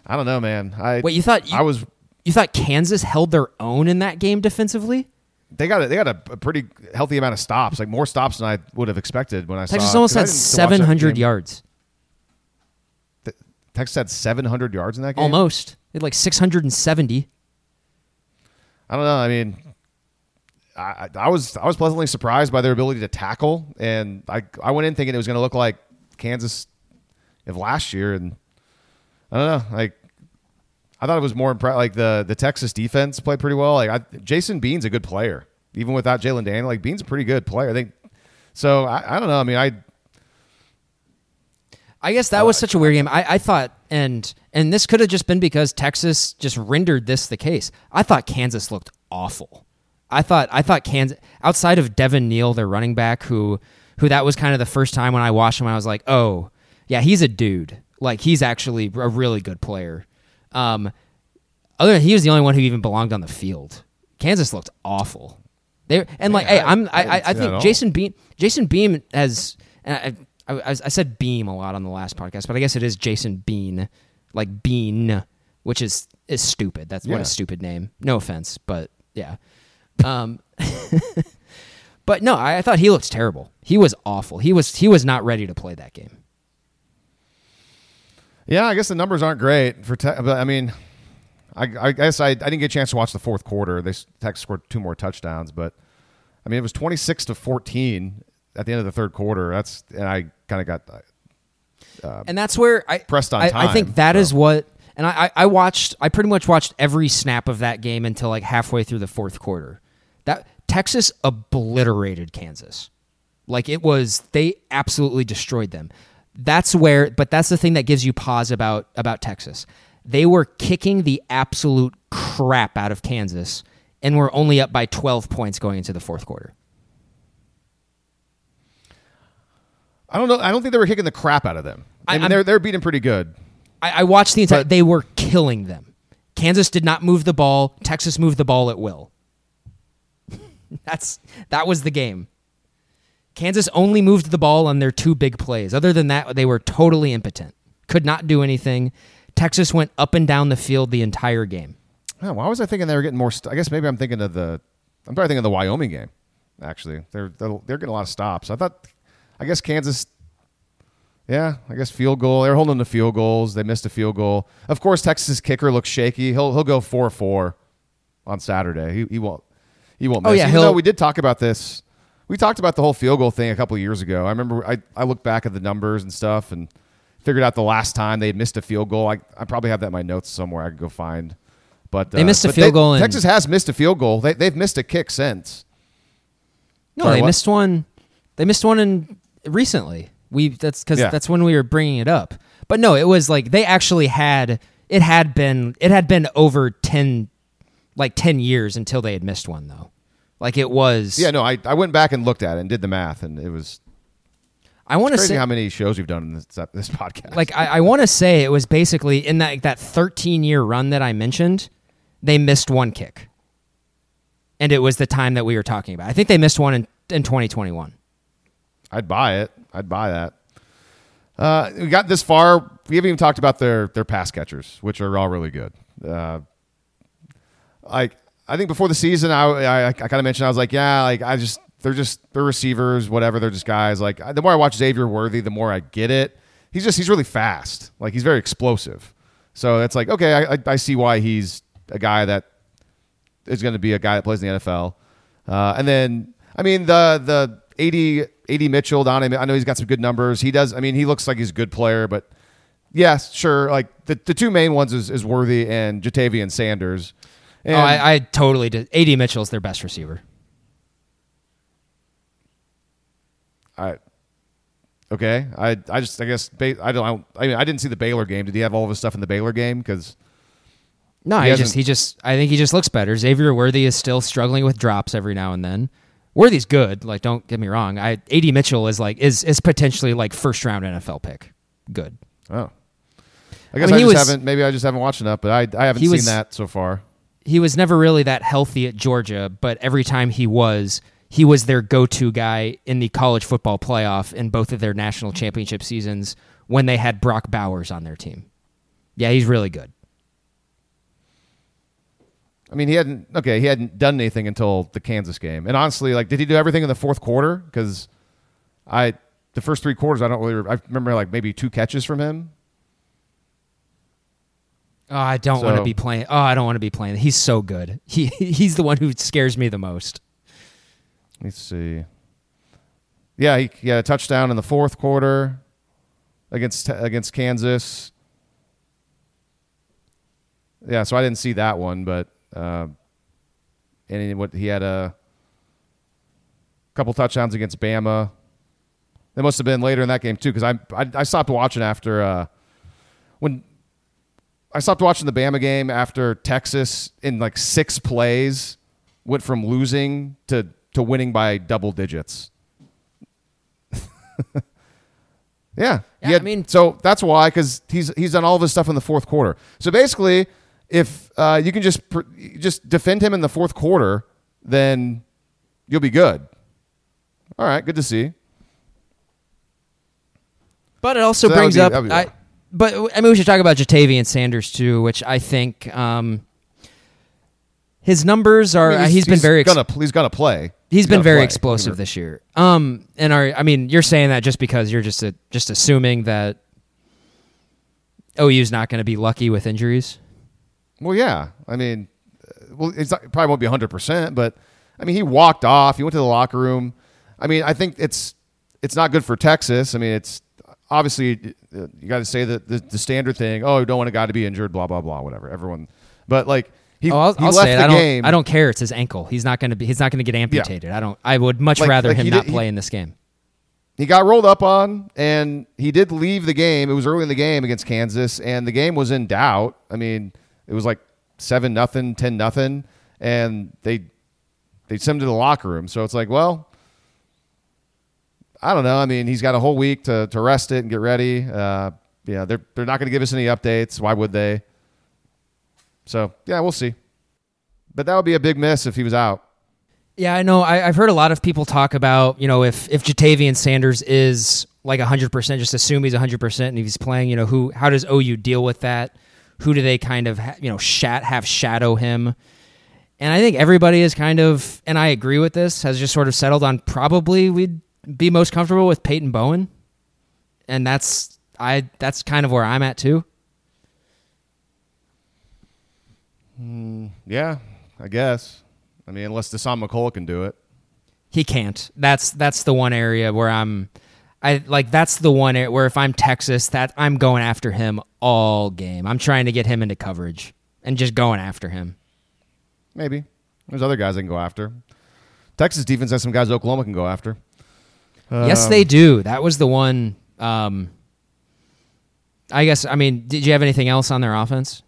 I don't know, man. I Wait, you thought you, I was you thought Kansas held their own in that game defensively? they got a, they got a, a pretty healthy amount of stops, like more stops than I would have expected when I Texas saw. almost 'cause I had didn't get to watch that 700 game. yards. Texas had 700 yards in that game. Almost. They had like 670. I don't know. I mean, I, I was I was pleasantly surprised by their ability to tackle, and I I went in thinking it was going to look like Kansas of last year, and I don't know. Like I thought it was more impressive. Like the the Texas defense played pretty well. Like I, Jason Bean's a good player, even without Jalon Daniel. Like Bean's a pretty good player. I think. So I, I don't know. I mean, I I guess that was such a weird game. I, I thought, and and this could have just been because Texas just rendered this the case. I thought Kansas looked awful. I thought I thought Kansas outside of Devin Neal, their running back, who who that was kind of the first time when I watched him, I was like, oh yeah, he's a dude. Like he's actually a really good player. Um, other than he was the only one who even belonged on the field. Kansas looked awful. They and like, Yeah, hey, I- I'm I I, I, I see that at think. Jason Beam Jason Beam has. and I, I, I said Beam a lot on the last podcast, but I guess it is Jason Bean, like Bean, which is is stupid. That's what a stupid name. No offense, but yeah. Um, but no, I, I thought he looked terrible. He was awful. He was he was not ready to play that game. Yeah, I guess the numbers aren't great for. Te- but I mean, I, I guess I, I didn't get a chance to watch the fourth quarter. They Texas scored two more touchdowns, but I mean it was twenty six to fourteen at the end of the third quarter. That's and I kind of got that, uh, and that's where I pressed on I, I think that is so. what. And I, I I watched. I pretty much watched every snap of that game until like halfway through the fourth quarter. That Texas obliterated Kansas. Like it was, they absolutely destroyed them. That's where, but that's the thing that gives you pause about about Texas. They were kicking the absolute crap out of Kansas, and were only up by twelve points going into the fourth quarter. I don't know. I don't think they were kicking the crap out of them. I, I- mean, I'm- they're they're beating pretty good. I, I watched the entire. But- they were killing them. Kansas did not move the ball. Texas moved the ball at will. That's that was the game. Kansas only moved the ball on their two big plays. Other than that, they were totally impotent. Could not do anything. Texas went up and down the field the entire game. Why was I thinking they were getting more? St- I guess maybe I'm thinking of the. I'm probably thinking of the Wyoming game. Actually, they're they're, they're getting a lot of stops. I thought. I guess Kansas. Yeah, I guess field goal. They're holding the field goals. They missed a field goal. Of course, Texas kicker looks shaky. He'll he'll go four four on Saturday. He he won't he won't. Miss. Oh, yeah, Even he'll- we did talk about this. We talked about the whole field goal thing a couple of years ago. I remember I, I looked back at the numbers and stuff and figured out the last time they had missed a field goal. I, I probably have that in my notes somewhere I could go find. But They uh, missed a field they- goal in- Texas has missed a field goal. They, they've missed a kick since. No, Sorry, they what? missed one. They missed one in recently. We that's because Yeah. that's when we were bringing it up. But no, it was like they actually had it had been it had been over ten like ten years until they had missed one though. Like it was. Yeah, no, I, I went back and looked at it and did the math, and it was I want to say how many shows we've done in this, uh, this podcast. like I, I want to say it was basically in that that 13 year run that I mentioned, they missed one kick, and it was the time that we were talking about. I think they missed one in in 2021. I'd buy it. I'd buy that. Uh, we got this far. We haven't even talked about their their pass catchers, which are all really good. Uh, like I think before the season, I I, I kind of mentioned I was like, yeah, like I just they're just they're receivers, whatever. They're just guys. Like the more I watch Xavier Worthy, the more I get it. He's just he's really fast. Like he's very explosive. So it's like okay, I I, see why he's a guy that is going to be a guy that plays in the NFL. Uh, and then, I mean, the the 80, AD Mitchell, Don, I know he's got some good numbers. He does. I mean, he looks like he's a good player, but yes, sure. Like the, the two main ones is, is Worthy and Ja'Tavion Sanders. And oh, I, I totally did. AD Mitchell's their best receiver. I- okay. I I just I guess Ba- I don't I mean I didn't see the Baylor game. Did he have all of his stuff in the Baylor game? Because No, He he, just he just I think he just looks better. Xavier Worthy is still struggling with drops every now and then. Worthy's good. Like, don't get me wrong. I AD Mitchell is like is is potentially like first round NFL pick. Good. oh, I guess I, mean, he just was- haven't. Maybe I just haven't watched enough. But I I haven't seen was- that so far. he was never really that healthy at Georgia, but every time he was, he was their go-to guy in the college football playoff in both of their national championship seasons when they had Brock Bowers on their team. Yeah, he's really good. I mean, he hadn't okay. He hadn't done anything until the Kansas game. And honestly, like, did he do everything in the fourth quarter? Because I, the first three quarters, I don't really. I remember like maybe two catches from him. Oh, I don't want to be playing. Oh, I don't want to be playing. He's so good. He he's the one who scares me the most. Let's see. Yeah, he, he had a touchdown in the fourth quarter against against Kansas. Yeah, so I didn't see that one, but uh, and he, what he had a couple touchdowns against Bama. They must have been later in that game too, because I, I I stopped watching after uh, when I stopped watching the Bama game after Texas in like six plays went from losing to to winning by double digits. yeah, Yeah, had- I mean- so that's why because he's he's done all of his stuff in the fourth quarter. So basically, if uh, you can just pr- just defend him in the fourth quarter, then you'll be good. All right, good to see. But it also So brings be- up. that would be I, but I mean, we should talk about Ja'Tavion Sanders too, which I think um, his numbers are. I mean, uh, he's been very. ex- gonna he's gonna play. he's been very play. explosive this year. Um, and are I mean, you're saying that just because you're just a, just assuming that OU's not going to be lucky with injuries. Well, yeah. I mean, uh, well, it's not, it probably won't be 100%, but I mean, he walked off. He went to the locker room. I mean, I think it's it's not good for Texas. I mean, it's obviously uh, you got to say that the, the standard thing. Oh, you don't want a guy to be injured. Blah blah blah. Whatever. Everyone. But like he, Oh, I'll, he I'll left say it. the I don't. game. I don't care. It's his ankle. He's not going to be. He's not going to get amputated. I don't. I would much Like- rather like him not did- he- play in this game. he got rolled up on and he did leave the game. It was early in the game against Kansas and the game was in doubt. I mean, it was like 7 nothing, 10 nothing and they they sent him to the locker room. So it's like, well, I don't know. I mean, he's got a whole week to, to rest it and get ready. Uh, yeah, they're they're not going to give us any updates. Why would they? So, yeah, we'll see. But that would be a big miss if he was out. Yeah, I know. I, I've heard a lot of people talk about, you know, if if Ja'Tavion Sanders is like 100%, just assume he's 100% and if he's playing, you know, who how does OU deal with that? Who do they kind of, ha- you know, shat, have shadow him? And I think everybody is kind of, and I agree with this, has just sort of settled on probably we'd be most comfortable with Peyton Bowen. And that's I that's kind of where I'm at too. Mm, yeah, I guess. I mean, unless Dasan McCullough can do it. He can't. That's that's the one area where I'm I like that's the one where if I'm Texas, that I'm going after him all game. I'm trying to get him into coverage and just going after him. Maybe. There's other guys I can go after. Texas defense has some guys Oklahoma can go after. yes, they do. That was the one um I guess I mean, did you have anything else on their offense?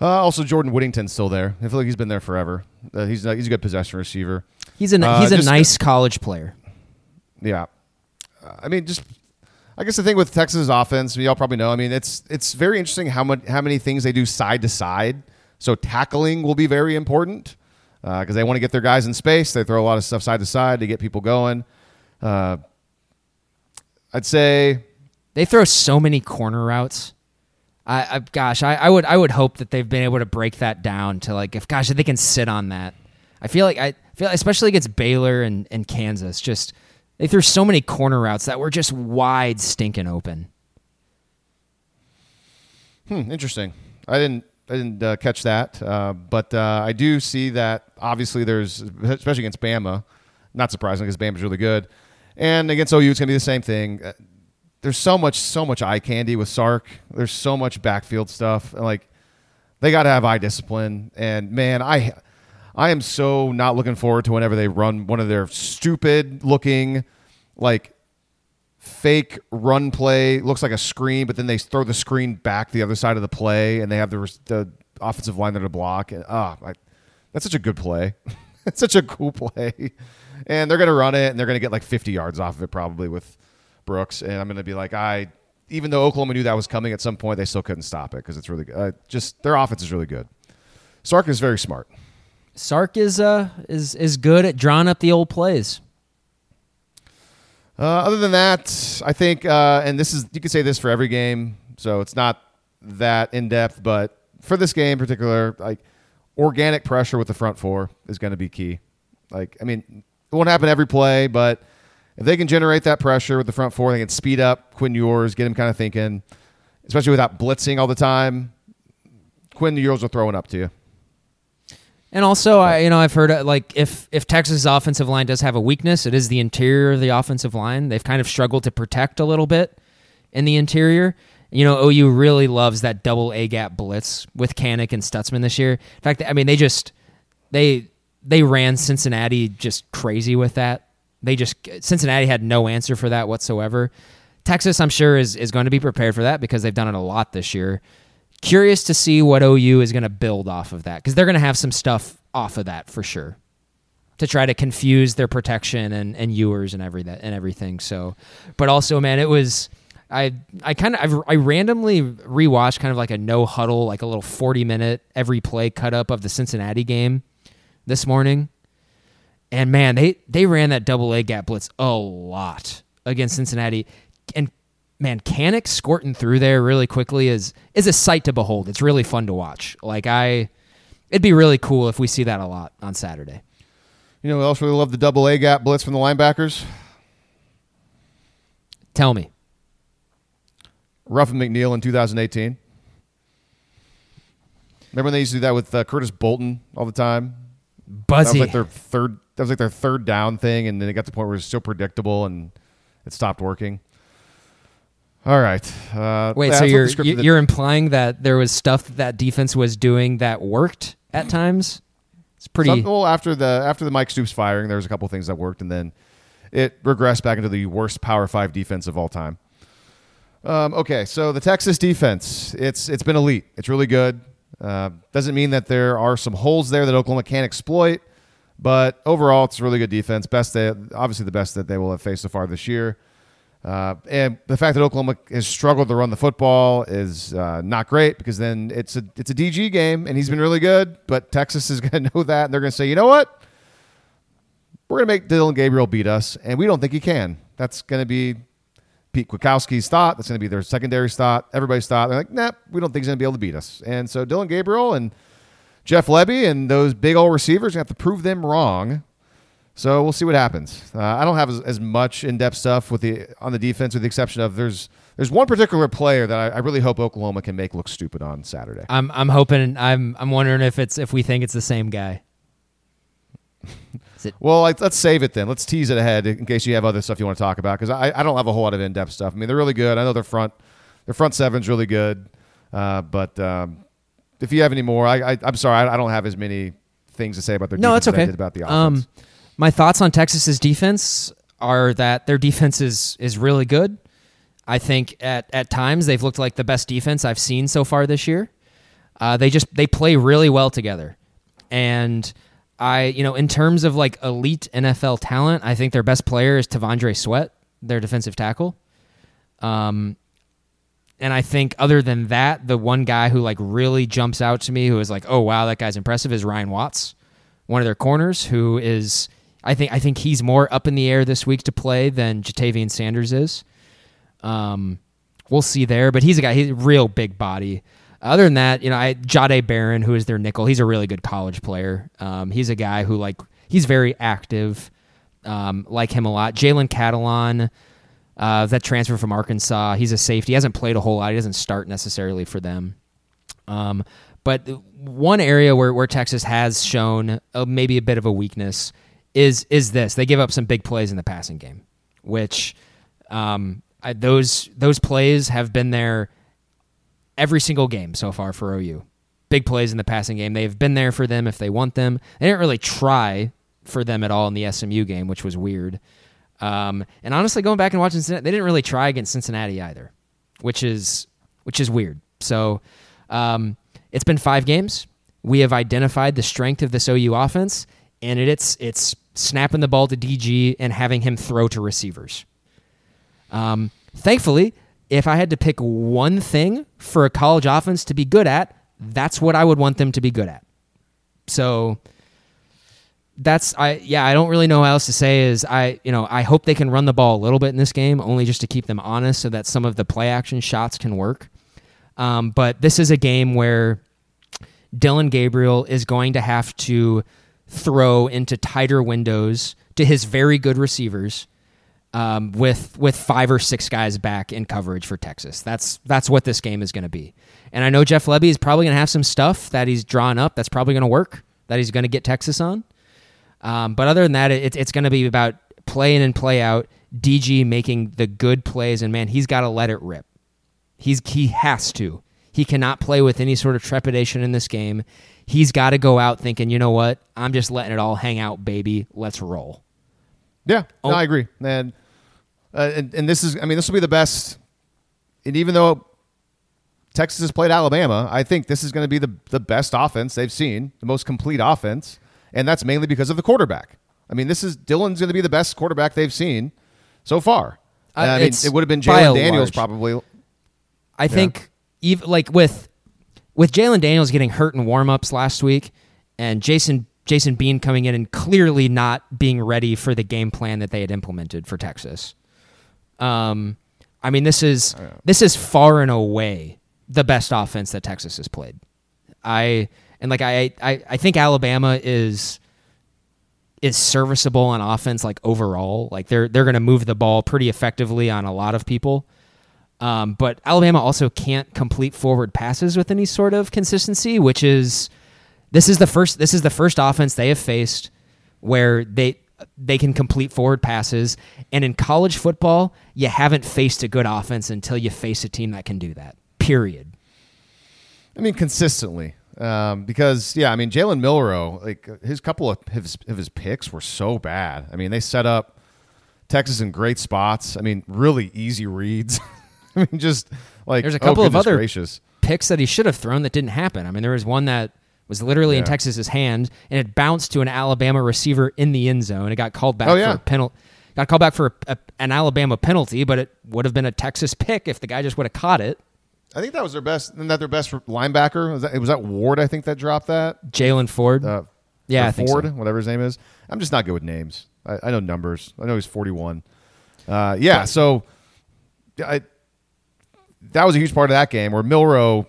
Uh, also, Jordan Whittington's still there. I feel like he's been there forever. Uh, he's he's a good possession receiver. He's a Uh, he's a nice college player. Yeah. Uh, I mean, just I guess the thing with Texas offense, y'all probably know. I mean, it's it's very interesting how much how many things they do side to side. So tackling will be very important because they want to get their guys in space. They throw a lot of stuff side to side to get people going. Uh, I'd say They throw so many corner routes. I, I gosh, I, I would I would hope that they've been able to break that down to like if gosh if they can sit on that. I feel like I feel especially against Baylor and, and Kansas, just they threw so many corner routes that were just wide stinking open. Hmm, interesting. I didn't I didn't uh, catch that, uh, but uh, I do see that obviously there's especially against Bama, not surprising because Bama's really good, and against OU it's gonna be the same thing. Uh, There's so much so much eye candy with Sark. There's so much backfield stuff. and, Like they got to have eye discipline, and man, I I am so not looking forward to whenever they run one of their stupid looking like fake run play looks like a screen, but then they throw the screen back the other side of the play, and they have the, the offensive line there to block. And ah, I that's such a good play. it's such a cool play, and they're gonna run it, and they're gonna get like 50 yards off of it probably with Brooks. And I'm gonna be like, I even though Oklahoma knew that was coming at some point, they still couldn't stop it because it's really good. Uh, just their offense is really good. Sark is very smart. Sark is uh is is good at drawing up the old plays. Uh, other than that, I think, uh, and this is you could say this for every game, so it's not that in depth, but for this game in particular, like organic pressure with the front four is going to be key. Like, I mean, it won't happen every play, but if they can generate that pressure with the front four, they can speed up Quinn Ewers, get him kind of thinking, especially without blitzing all the time. Quinn Ewers will throw it up to you. And also, I you know I've heard uh, like if if Texas' offensive line does have a weakness, it is the interior of the offensive line. They've kind of struggled to protect a little bit in the interior. You know, OU really loves that double A gap blitz with Kanak and Stutsman this year. In fact, I mean they just they they ran Cincinnati just crazy with that. They just Cincinnati had no answer for that whatsoever. Texas, I'm sure, is is going to be prepared for that because they've done it a lot this year. Curious to see what OU is going to build off of that because they're going to have some stuff off of that for sure to try to confuse their protection and and Ewers and every that and everything. So, but also, man, it was. I I kind of I randomly rewatched kind of like a no huddle, like a little forty minute every play cut up of the Cincinnati game this morning, and man, they they ran that double A gap blitz a lot against Cincinnati, and man, Kanak squirting through there really quickly is is a sight to behold. It's really fun to watch. Like I, it'd be really cool if we see that a lot on Saturday. You know, we also really love the double A gap blitz from the linebackers. Tell me. Ruffin McNeill in 2018. Remember when they used to do that with uh, Curtis Bolton all the time? Buzzy. That was like their third. That was like their third down thing, and then it got to the point where it was so predictable and it stopped working. All right. Uh, Wait, so you're you- of the- you're implying that there was stuff that, that defense was doing that worked at times? It's pretty. Some, well, after the after the Mike Stoops firing, there was a couple things that worked, and then it regressed back into the worst Power Five defense of all time. Um, okay, so the Texas defense, it's it's been elite. It's really good. Uh, doesn't mean that there are some holes there that Oklahoma can't exploit, but overall, it's a really good defense. Best, they, obviously, the best that they will have faced so far this year. Uh, and the fact that Oklahoma has struggled to run the football is uh, not great because then it's a it's a DG game and he's been really good. But Texas is going to know that and they're going to say, you know what, we're going to make Dillon Gabriel beat us, and we don't think he can. That's going to be Pete Kwiatkowski's thought. That's going to be their secondary thought. Everybody's thought. They're like, nah, we don't think he's going to be able to beat us. And so Dillon Gabriel and Jeff Lebby and those big old receivers have to prove them wrong. So we'll see what happens. Uh, I don't have as, as much in-depth stuff with the on the defense, with the exception of there's there's one particular player that I, I really hope Oklahoma can make look stupid on Saturday. I'm I'm hoping. I'm I'm wondering if it's if we think it's the same guy. Is it? Well, like, let's save it then. Let's tease it ahead in case you have other stuff you want to talk about because I, I don't have a whole lot of in-depth stuff. I mean, they're really good. I know their front their front seven's really good, uh, but um, if you have any more, I, I I'm sorry, I, I don't have as many things to say about their No, defense it's as I okay. did about the offense. Um, my thoughts on Texas's defense are that their defense is is really good. I think at at times they've looked like the best defense I've seen so far this year. Uh, they just they play really well together, and I you know in terms of like elite NFL talent, I think their best player is T'Vondre Sweat, their defensive tackle. Um, and I think other than that, the one guy who like really jumps out to me, who is like, oh wow, that guy's impressive, is Ryan Watts, one of their corners, who is I think I think he's more up in the air this week to play than Ja'Tavion Sanders is. Um, we'll see there, but he's a guy, he's a real big body. Other than that, you know, I Jahdae Barron, who is their nickel, he's a really good college player. Um, he's a guy who like he's very active. Um, like him a lot. Jalen Catalon, uh, that transfer from Arkansas, he's a safety. He hasn't played a whole lot. He doesn't start necessarily for them. Um, but one area where, where Texas has shown uh, maybe a bit of a weakness is is this: they give up some big plays in the passing game, which um, I, those those plays have been there every single game so far for OU. Big plays in the passing game. They've been there for them if they want them. They didn't really try for them at all in the SMU game, which was weird. Um, and honestly, going back and watching, they didn't really try against Cincinnati either, which is which is weird. So um, it's been five games. We have identified the strength of this OU offense, and it, it's it's snapping the ball to DG and having him throw to receivers. Um, thankfully, if I had to pick one thing for a college offense to be good at, that's what I would want them to be good at. So that's I yeah, I don't really know what else to say is I you know, I hope they can run the ball a little bit in this game, only just to keep them honest so that some of the play action shots can work. Um, but this is a game where Dillon Gabriel is going to have to throw into tighter windows to his very good receivers um, with with five or six guys back in coverage for Texas. That's that's what this game is going to be. And I know Jeff Lebby is probably going to have some stuff that he's drawn up that's probably going to work that he's going to get Texas on. Um, but other than that, it, it's going to be about play in and play out. DG making the good plays, and man, he's got to let it rip. He's he has to. He cannot play with any sort of trepidation in this game. He's got to go out thinking, you know what? I'm just letting it all hang out, baby. Let's roll. Yeah, no, I agree. And, uh, and and this is, I mean, this will be the best. And even though Texas has played Alabama, I think this is going to be the the best offense they've seen, the most complete offense, and that's mainly because of the quarterback. I mean, this is Dillon's going to be the best quarterback they've seen so far. Uh, I mean, it would have been Jalon Daniels large. probably. I think even like with with Jalon Daniels getting hurt in warmups last week, and Jason Jason Bean coming in and clearly not being ready for the game plan that they had implemented for Texas. Um, I mean this is this is far and away the best offense that Texas has played. I and like I I, I think Alabama is is serviceable on offense like overall. Like they're they're going to move the ball pretty effectively on a lot of people. Um, but Alabama also can't complete forward passes with any sort of consistency, which is this is the first this is the first offense they have faced where they they can complete forward passes. And in college football, you haven't faced a good offense until you face a team that can do that. Period. I mean, consistently. Um, because yeah, I mean Jalen Milroe, like his couple of his, of his picks were so bad. I mean, they set up Texas in great spots. I mean, really easy reads. I mean, just like There's a oh, couple of other gracious. picks that he should have thrown that didn't happen. I mean, there was one that was literally in Texas's hand and it bounced to an Alabama receiver in the end zone. It got called back Oh, yeah. for a penalty. Got called back for a, a, an Alabama penalty, but it would have been a Texas pick if the guy just would have caught it. I think that was their best. Isn't that their best linebacker? Was that, it was that Ward? I think that dropped that. Jaylan Ford. Uh, yeah, or I think Ford, so. whatever his name is. I'm just not good with names. I, I know numbers. I know he's 41. Uh, yeah, so I, that was a huge part of that game where Milroe.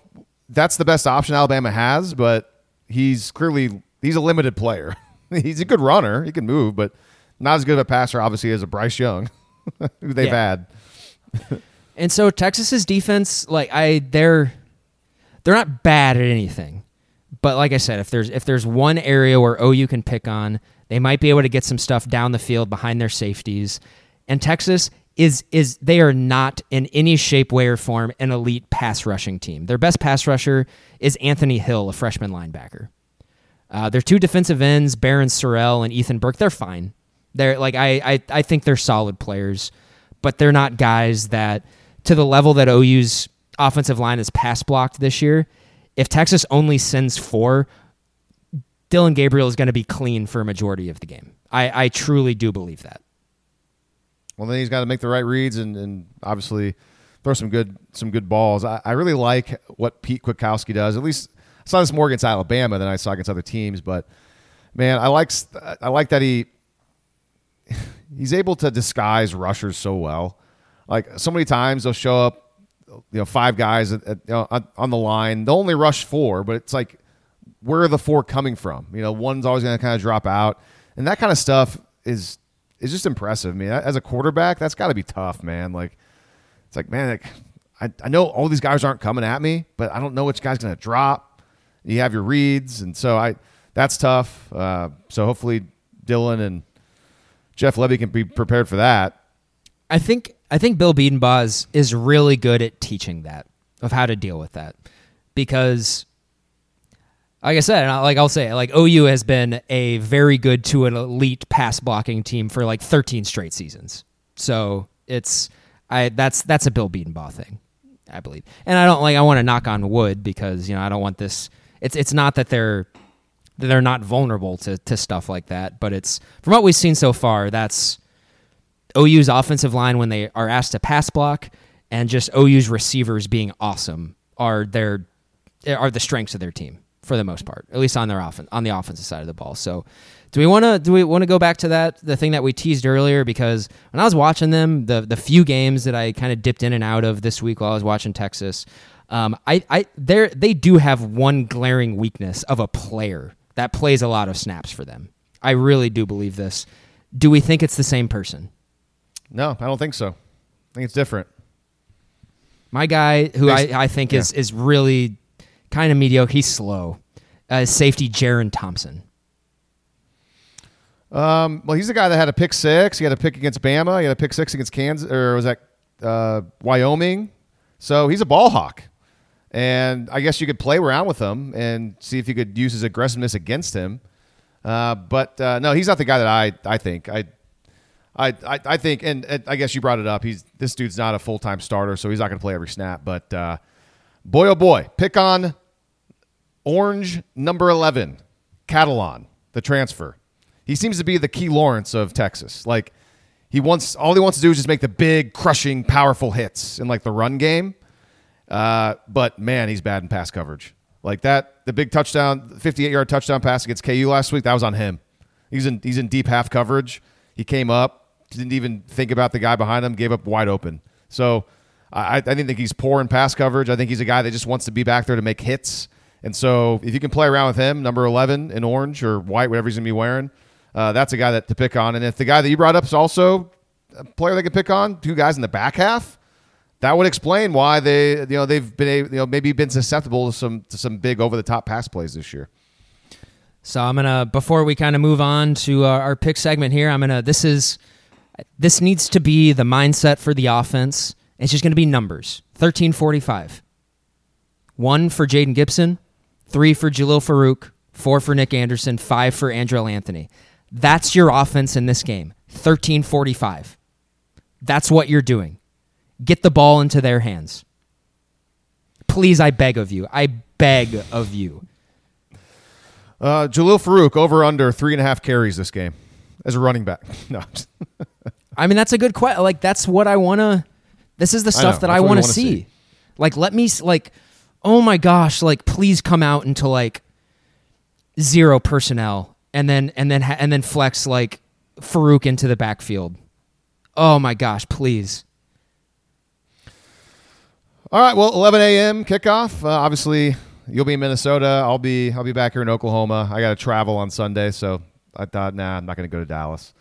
That's the best option Alabama has, but he's clearly he's a limited player. he's a good runner. He can move, but not as good of a passer, obviously, as a Bryce Young, who they've Yeah. had. And so Texas's defense, like I, they're they're not bad at anything, but like I said, if there's if there's one area where OU can pick on, they might be able to get some stuff down the field behind their safeties. And Texas is is they are not in any shape, way, or form an elite pass rushing team. Their best pass rusher is Anthony Hill, a freshman linebacker. Uh, their two defensive ends, Barryn Sorrell and Ethan Burke, they're fine. They're like I, I I think they're solid players, but they're not guys that to the level that OU's offensive line is pass blocked this year. If Texas only sends four, Dillon Gabriel is going to be clean for a majority of the game. I, I truly do believe that. Well, then he's got to make the right reads and, and obviously throw some good some good balls. I, I really like what Pete Kwiatkowski does. At least I saw this more against Alabama than I saw against other teams. But man, I like I like that he he's able to disguise rushers so well. Like so many times they'll show up, you know, five guys at, at, you know, on, on the line. They'll only rush four, but it's like where are the four coming from? You know, one's always going to kind of drop out, and that kind of stuff is is just impressive. I mean, as a quarterback, that's got to be tough, man. Like, it's like, man, like, I, I know all these guys aren't coming at me, but I don't know which guy's going to drop. You have your reads, and so I that's tough. Uh, so hopefully Dillon and Jeff Lebby can be prepared for that. I think I think Bill Bedenbaugh is, is really good at teaching that of how to deal with that because like I said, and I- like I'll say, like OU has been a very good to an elite pass blocking team for like 13 straight seasons. So it's I that's that's a Bill Bedenbaugh thing, I believe. And I don't like I want to knock on wood because you know I don't want this. It's it's not that they're they're not vulnerable to to stuff like that, but it's from what we've seen so far. That's OU's offensive line when they are asked to pass block, and just OU's receivers being awesome are their are the strengths of their team for the most part, at least on their offen- on the offensive side of the ball. So, do we want to do we want to go back to that the thing that we teased earlier? Because when I was watching them, the the few games that I kind of dipped in and out of this week while I was watching Texas, um, I I they they do have one glaring weakness of a player that plays a lot of snaps for them. I really do believe this. Do we think it's the same person? No, I don't think so. I think it's different. My guy, who I, I think is is really kind of mediocre. He's slow. Uh, safety Jerrin Thompson. Um, well, he's the guy that had a pick six. He had a pick against Bama. He had a pick six against Kansas, or was that uh, Wyoming? So he's a ball hawk, and I guess you could play around with him and see if you could use his aggressiveness against him. Uh, but uh, no, he's not the guy that I I think I. I, I, I think, and, and I guess you brought it up. He's this dude's not a full time starter, so he's not going to play every snap. But uh, boy, oh boy, pick on Orange number 11, Catalon, the transfer. He seems to be the key Lawrence of Texas. Like he wants all he wants to do is just make the big, crushing, powerful hits in like the run game. Uh, but man, he's bad in pass coverage. Like that, the big touchdown, 58 yard touchdown pass against KU last week, that was on him. He's in he's in deep half coverage. He came up, didn't even think about the guy behind him, gave up wide open. So I, I think he's poor in pass coverage. I think he's a guy that just wants to be back there to make hits. And so if you can play around with him, number 11 in orange or white, whatever he's going to be wearing, uh, that's a guy that to pick on. And if the guy that you brought up is also a player they could pick on, two guys in the back half, that would explain why they, you know, they've been, you know, maybe been susceptible to some to some big over the top pass plays this year. So I'm gonna before we kind of move on to uh, our pick segment here. I'm gonna this is this needs to be the mindset for the offense. It's just gonna be numbers. 1345. One for Jayden Gibson, three for Jalil Farooq, four for Nic Anderson, five for Andrel Anthony. That's your offense in this game. 1345. That's what you're doing. Get the ball into their hands. Please, I beg of you. I beg of you. Uh, Jalil Farooq over under three and a half carries this game as a running back. No, I mean, that's a good question. Like, that's what I want to. This is the stuff know. that I want to see. see. Like, let me like, oh my gosh, like, please come out into like zero personnel, and then and then and then flex like Farooq into the backfield. Oh my gosh, please. All right, well, 11 a.m. kickoff. Uh, obviously, you'll be in Minnesota. I'll be I'll be back here in Oklahoma. I got to travel on Sunday, so I thought, nah, I'm not going to go to Dallas.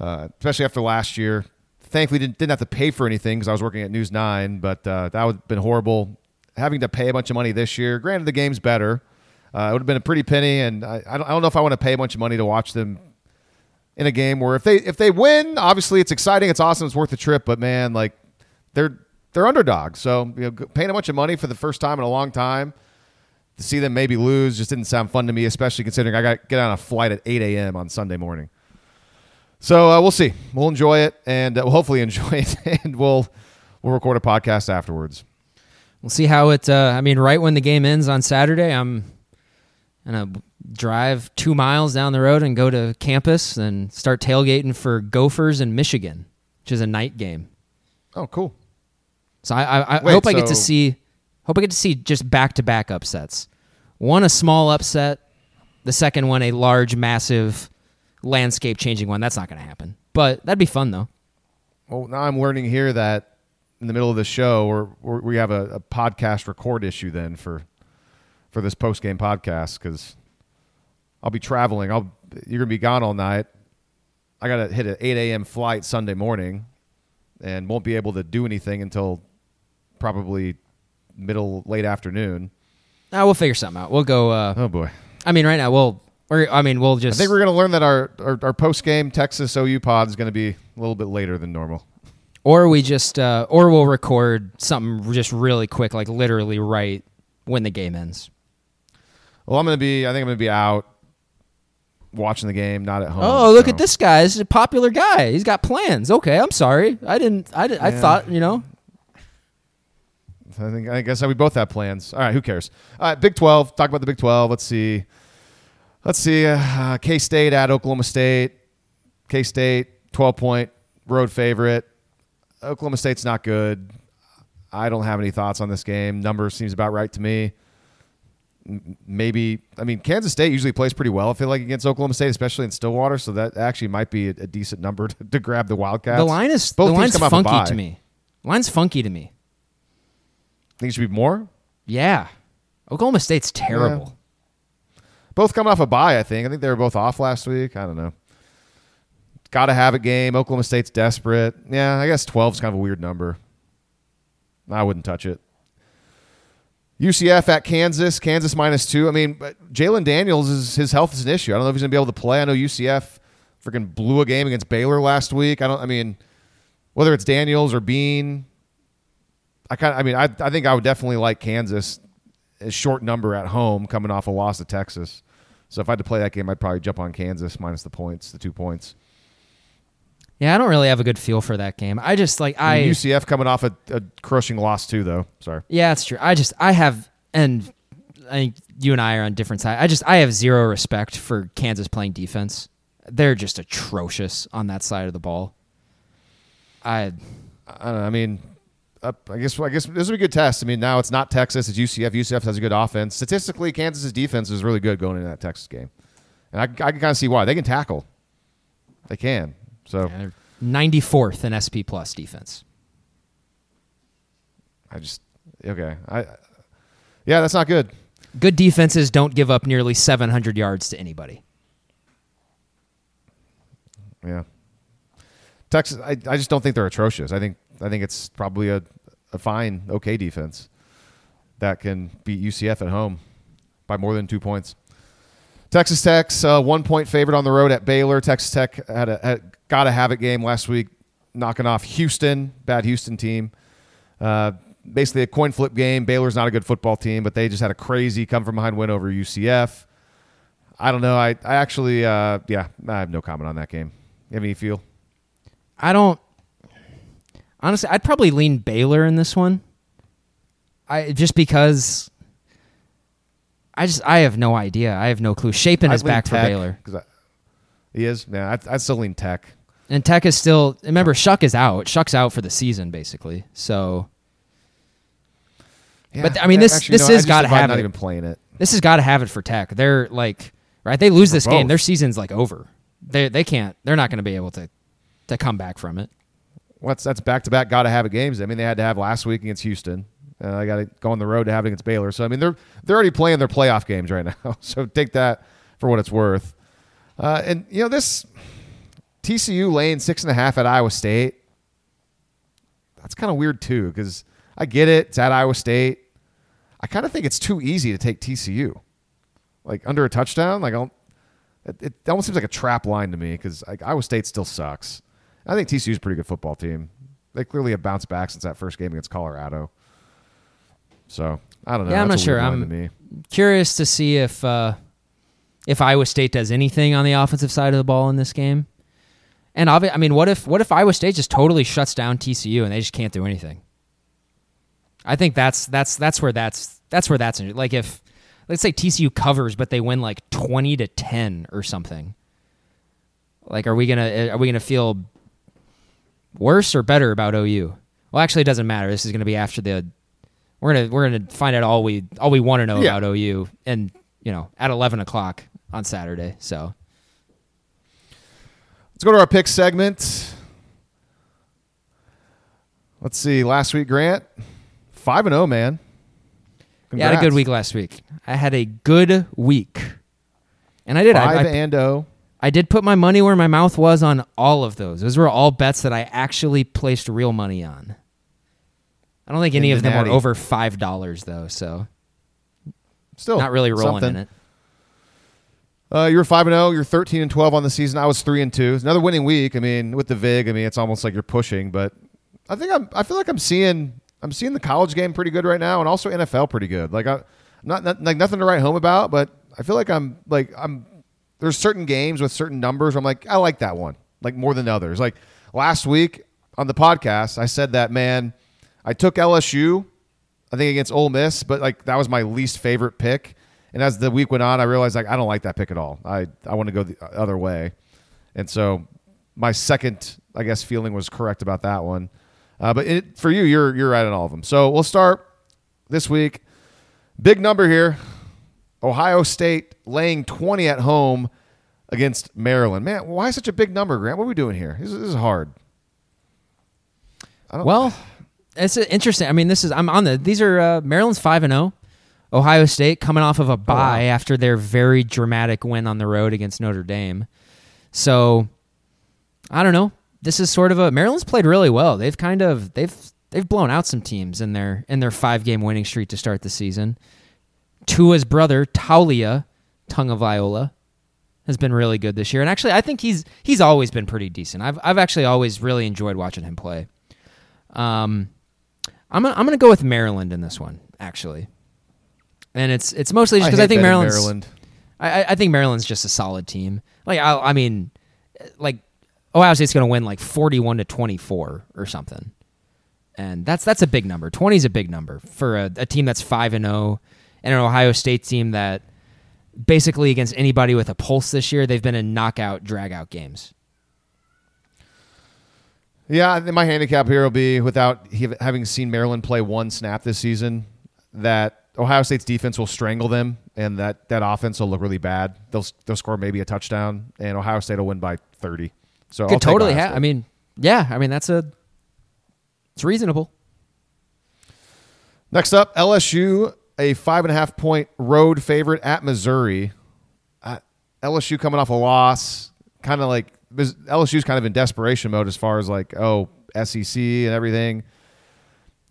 Uh, especially after last year. Thankfully, didn't, didn't have to pay for anything because I was working at News Nine, but uh, that would have been horrible. Having to pay a bunch of money this year. Granted, the game's better. Uh, it would have been a pretty penny, and I, I, don't, I don't know if I want to pay a bunch of money to watch them in a game where if they if they win, obviously it's exciting, it's awesome, it's worth the trip. But man, like they're they're underdogs, so you know, paying a bunch of money for the first time in a long time to see them maybe lose just didn't sound fun to me, especially considering I got get on a flight at 8 a.m. on Sunday morning. So uh, we'll see. We'll enjoy it, and uh, we'll hopefully enjoy it, and we'll we'll record a podcast afterwards. We'll see how it. Uh, I mean, right when the game ends on Saturday, I'm gonna drive two miles down the road and go to campus and start tailgating for Gophers in Michigan, which is a night game. Oh, cool. So I, I, I Wait, hope I get to see. Hope I get to see just back to back upsets. One a small upset, the second one a large, massive, landscape changing one. That's not going to happen, but that'd be fun though. Well, now I'm learning here that in the middle of the show, we're, we're, we have a, a podcast record issue then for for this post game podcast because I'll be traveling. I'll you're gonna be gone all night. I gotta hit an 8 a.m. flight Sunday morning, and won't be able to do anything until probably middle late afternoon. Ah, we'll figure something out. We'll go. Uh, Oh boy. I mean, right now we'll. We're, I mean, we'll just. I think we're gonna learn that our our, our post game Texas OU pod is gonna be a little bit later than normal. or we just. Uh, or we'll record something just really quick, like literally right when the game ends. Well, I'm gonna be. I think I'm gonna be out watching the game, not at home. Oh, look so- at this guy! He's a popular guy. He's got plans. Okay, I'm sorry. I didn't. I, did, I thought you know. I think I guess we both have plans. All right, who cares? All right, Big Twelve. Talk about the Big Twelve. Let's see. Let's see. Uh, K State at Oklahoma State. K State twelve point road favorite. Oklahoma State's not good. I don't have any thoughts on this game. Number seems about right to me. Maybe I mean Kansas State usually plays pretty well. I feel like against Oklahoma State, especially in Stillwater, so that actually might be a, a decent number to, to grab the Wildcats. the line is Both the line's come off a funky to me. Line's funky to me. Think it should be more. Yeah, Oklahoma State's terrible. Both coming off a bye, I think. I think they were both off last week. I don't know. got to have it game. Oklahoma State's desperate. Yeah, I guess 12 is kind of a weird number. I wouldn't touch it. UCF at Kansas, Kansas minus two. I mean, Jalon Daniels is his health is an issue. I don't know if he's gonna be able to play. I know UCF freaking blew a game against Baylor last week. I don't. I mean, whether it's Daniels or Bean, I kind. of. I mean, I I think I would definitely like Kansas a short number at home coming off a loss to Texas. So if I had to play that game, I'd probably jump on Kansas minus the points, the two points. Yeah, I don't really have a good feel for that game. I just like I UCF coming off a, a crushing loss too, though. Sorry. Yeah, it's true. I just I have and I think you and I are on different sides. I just I have zero respect for Kansas playing defense. They're just atrocious on that side of the ball. I I don't know. I mean, I guess I guess this would be a good test. I mean, now it's not Texas; it's UCF. UCF has a good offense. Statistically, Kansas's defense is really good going into that Texas game, and I, I can kind of see why they can tackle. They can. So they're 94th in SP plus defense. I just okay. I yeah, that's not good. Good defenses don't give up nearly 700 yards to anybody. Yeah. Texas, I, I just don't think they're atrocious. I think I think it's probably a, a fine, okay defense that can beat UCF at home by more than two points. Texas Tech's uh, one point favorite on the road at Baylor. Texas Tech had a had, got a have it game last week, knocking off Houston, bad Houston team. Uh, basically a coin flip game. Baylor's not a good football team, but they just had a crazy come from behind win over UCF. I don't know. I, I actually, uh, yeah, I have no comment on that game. You have any feel? I don't. Honestly, I'd probably lean Baylor in this one. I just because. I just I have no idea. I have no clue. Shapen is I'd lean back for Baylor. I- he is. Yeah, I'd, I'd still lean Tech. and Tech is still. Remember, Shough is out. Shough's out for the season, basically. So Yeah, But, I mean, yeah, this- actually, this no, is I just gotta have not it. even playing it. this has got to have it for Tech. They're like right. They lose For this game, their season's like over. They they can't. They're not going to be able to to come back from it. What's that's back to back? Got to have it games. I mean, they had to have last week against Houston. Uh, I got to go on the road to have it against Baylor. So I mean, they're they're already playing their playoff games right now. So take that for what it's worth. Uh, and you know this TCU laying six and a half at Iowa State. That's kind of weird too, because I get it. It's at Iowa State. I kind of think it's too easy to take TCU, like under a touchdown. Like I don't, it, it almost seems like a trap line to me because like, Iowa State still sucks. I think TCU's a pretty good football team. They clearly have bounced back since that first game against Colorado. So I don't know. Yeah, I'm That's not sure. I'm- to. Curious to see if uh, if Iowa State does anything on the offensive side of the ball in this game. And obvi- I mean, what if what if Iowa State just totally shuts down TCU and they just can't do anything? I think that's that's that's where that's that's where that's like if let's say TCU covers but they win like twenty to ten or something. Like, are we gonna are we gonna feel worse or better about OU? Well, actually, it doesn't matter. This is gonna be after the we're gonna we're gonna find out all we all we want to know Yeah. about OU and you know at eleven o'clock on Saturday. So Let's go to our pick segment. Let's see. Last week, Grant, five and zero, man. yeah, I had a good week last week. I had a good week, and I did. I, Five I, and zero. I did put my money where my mouth was on all of those. Those were all bets that I actually placed real money on. I don't think any of them were over five dollars though, so Still not really rolling something. in it. Uh, you're five and zero. You're thirteen and twelve on the season. I was three and two. It's another winning week. I mean, with the vig, I mean, it's almost like you're pushing. But I think I'm. I feel like I'm seeing. I'm seeing the college game pretty good right now, and also NFL pretty good. Like I, not, not like nothing to write home about, but I feel like I'm like I'm. There's certain games with certain numbers. I'm like I like that one like more than others. Like last week on the podcast, I said that man. I took LSU. I think against Ole Miss, but like that was my least favorite pick. And as the week went on, I realized like I don't like that pick at all. I I want to go the other way, and so my second I guess feeling was correct about that one. Uh, but it, for you, you're you're right on all of them. So we'll start this week. Big number here. Ohio State laying 20 at home against Maryland. Man, why such a big number, Grant? What are we doing here? This is, this is hard. I don't, Well, it's interesting. I mean, this is I'm on the. These are uh, Maryland's five and zero. Ohio State coming off of a bye after their very dramatic win on the road against Notre Dame. So, I don't know. This is sort of a Maryland's played really well. They've kind of they've they've blown out some teams in their in their five game winning streak to start the season. Tua's brother Taulia Tagovailoa has been really good this year, and actually I think he's he's always been pretty decent. I've I've actually always really enjoyed watching him play. Um, I'm gonna, I'm gonna go with Maryland in this one actually, and it's it's mostly just because I, hate think Maryland's Maryland. I, I- I think Maryland's just a solid team. Like I, I mean, like Ohio State's going to win like forty-one to twenty-four or something, and that's that's a big number. Twenty is a big number for a, a team that's five and zero, and an Ohio State team that basically against anybody with a pulse this year, they've been in knockout, drag-out games. Yeah, I think my handicap here will be without having seen Maryland play one snap this season, that Ohio State's defense will strangle them, and that that offense will look really bad. They'll they'll score maybe a touchdown, and Ohio State will win by thirty. So I'll Could totally have. I mean, yeah. I mean, that's a it's reasonable. Next up, LSU, a five and a half point road favorite at Missouri. Uh, LSU coming off a loss, kind of like LSU's kind of in desperation mode as far as like oh SEC and everything.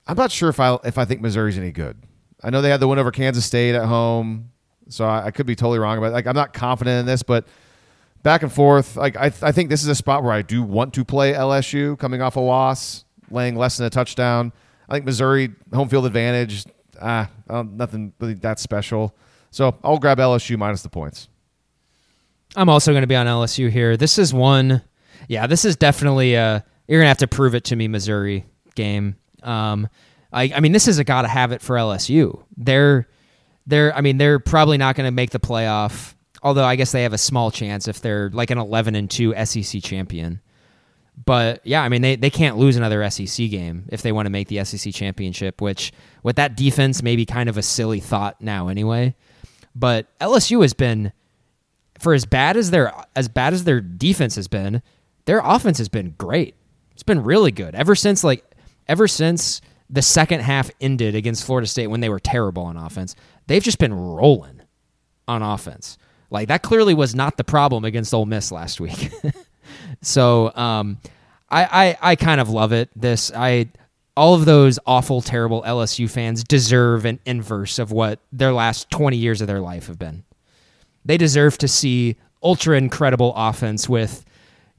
I'm not sure if I if I think Missouri's any good. I know they had the win over Kansas State at home, so I, I could be totally wrong about. It. Like I'm not confident in this, but back and forth. Like I, I think this is a spot where I do want to play LSU coming off a loss, laying less than a touchdown. I think Missouri home field advantage. Ah, nothing really that special. So I'll grab LSU minus the points. I'm also going to be on LSU here. This is one, yeah, this is definitely a you're going to have to prove it to me, Missouri game. Um, I, I mean, this is a gotta have it for LSU. They're, they're, I mean, they're probably not going to make the playoff. Although I guess they have a small chance if they're like an 11 and two SEC champion. But yeah, I mean, they, they can't lose another SEC game if they want to make the SEC championship, which with that defense, maybe kind of a silly thought now anyway. But LSU has been, for as bad as their as bad as their defense has been, their offense has been great. It's been really good ever since like ever since the second half ended against Florida State when they were terrible on offense. They've just been rolling on offense. Like that clearly was not the problem against Ole Miss last week. so um, I, I I kind of love it. This I all of those awful, terrible LSU fans deserve an inverse of what their last twenty years of their life have been. They deserve to see ultra incredible offense with,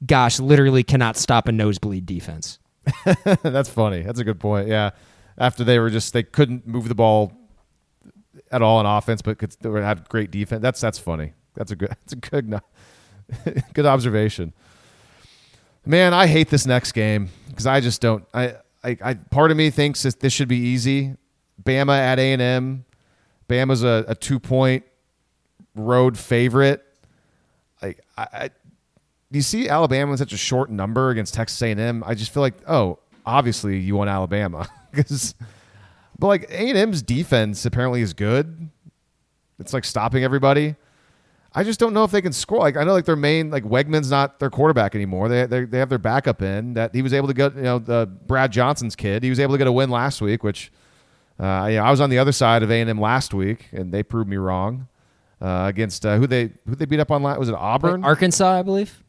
gosh, literally cannot stop a nosebleed defense. That's funny. That's a good point. Yeah, after they were just they couldn't move the ball at all in offense, but could they had great defense. That's that's funny. That's a good. That's a good. good observation. Man, I hate this next game because I just don't. I, I, I part of me thinks this, this should be easy. Bama at A and M. Bama's a, a two point road favorite. Like I, I you see Alabama in such a short number against Texas A&M, I just feel like, oh, obviously you want Alabama because, but like A&M's defense apparently is good. It's like stopping everybody. I just don't know if they can score. Like I know, like their main, like Weigman's not their quarterback anymore. They they, they have their backup in that he was able to get. You know, the Brad Johnson's kid. He was able to get a win last week, which, uh, I was on the other side of A&M last week, and they proved me wrong. Uh, against uh, who they who they beat up on last was it Auburn? Arkansas, I believe.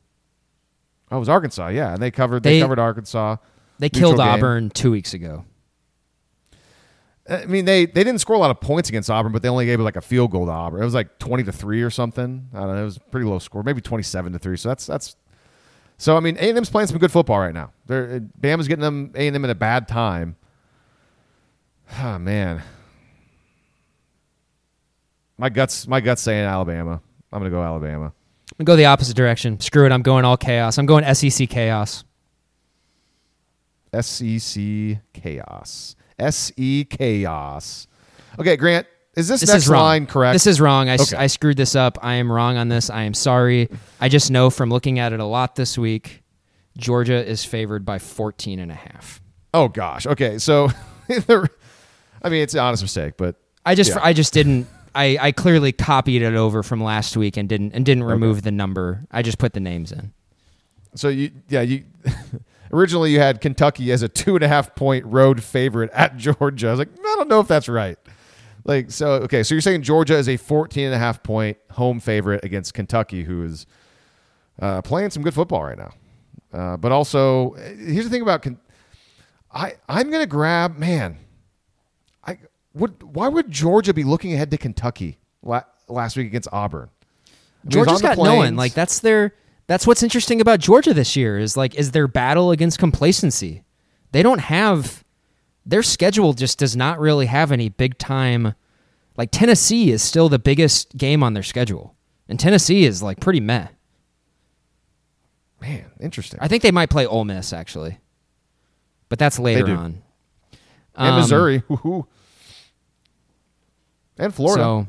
Oh, it was Arkansas. Yeah, and they covered. They, They- covered Arkansas. They killed game. Auburn two weeks ago. I mean, they they didn't score a lot of points against Auburn, but they only gave like a field goal to Auburn. It was like twenty to three or something. I don't know. It was a pretty low score, maybe twenty seven to three. So that's that's. So I mean, A and M's playing some good football right now. They're uh, Bama's getting them A and M at a bad time. Oh man, my guts my guts saying Alabama. I'm gonna go Alabama. I'm gonna go the opposite direction. Screw it. I'm going all chaos. I'm going SEC chaos. SEC E chaos. SE chaos. Okay, Grant, is this, This next is wrong. line correct? This is wrong. I, s- Okay. I screwed this up. I am wrong on this. I am sorry. I just know from looking at it a lot this week, Georgia is favored by 14 and a half. Oh gosh. Okay, so I mean it's an honest mistake, but I just Yeah. I just didn't I, I clearly copied it over from last week and didn't and didn't remove the number. I just put the names in. so you yeah you originally you had Kentucky as a two and a half point road favorite at Georgia. I was like, I don't know if that's right. Like so okay, so you're saying Georgia is a 14 and a half point home favorite against Kentucky, who is uh, playing some good football right now. Uh, but also, here's the thing about I I'm gonna grab man. I would why would Georgia be looking ahead to Kentucky la- last week against Auburn? I mean, Georgia's got no one. Like that's their that's what's interesting about Georgia this year is like is their battle against complacency. They don't have their schedule just does not really have any big time like Tennessee is still the biggest game on their schedule. And Tennessee is like pretty meh. man, interesting. I think they might play Ole Miss actually. But that's later on. and Um, Missouri, woo-hoo. and Florida. So,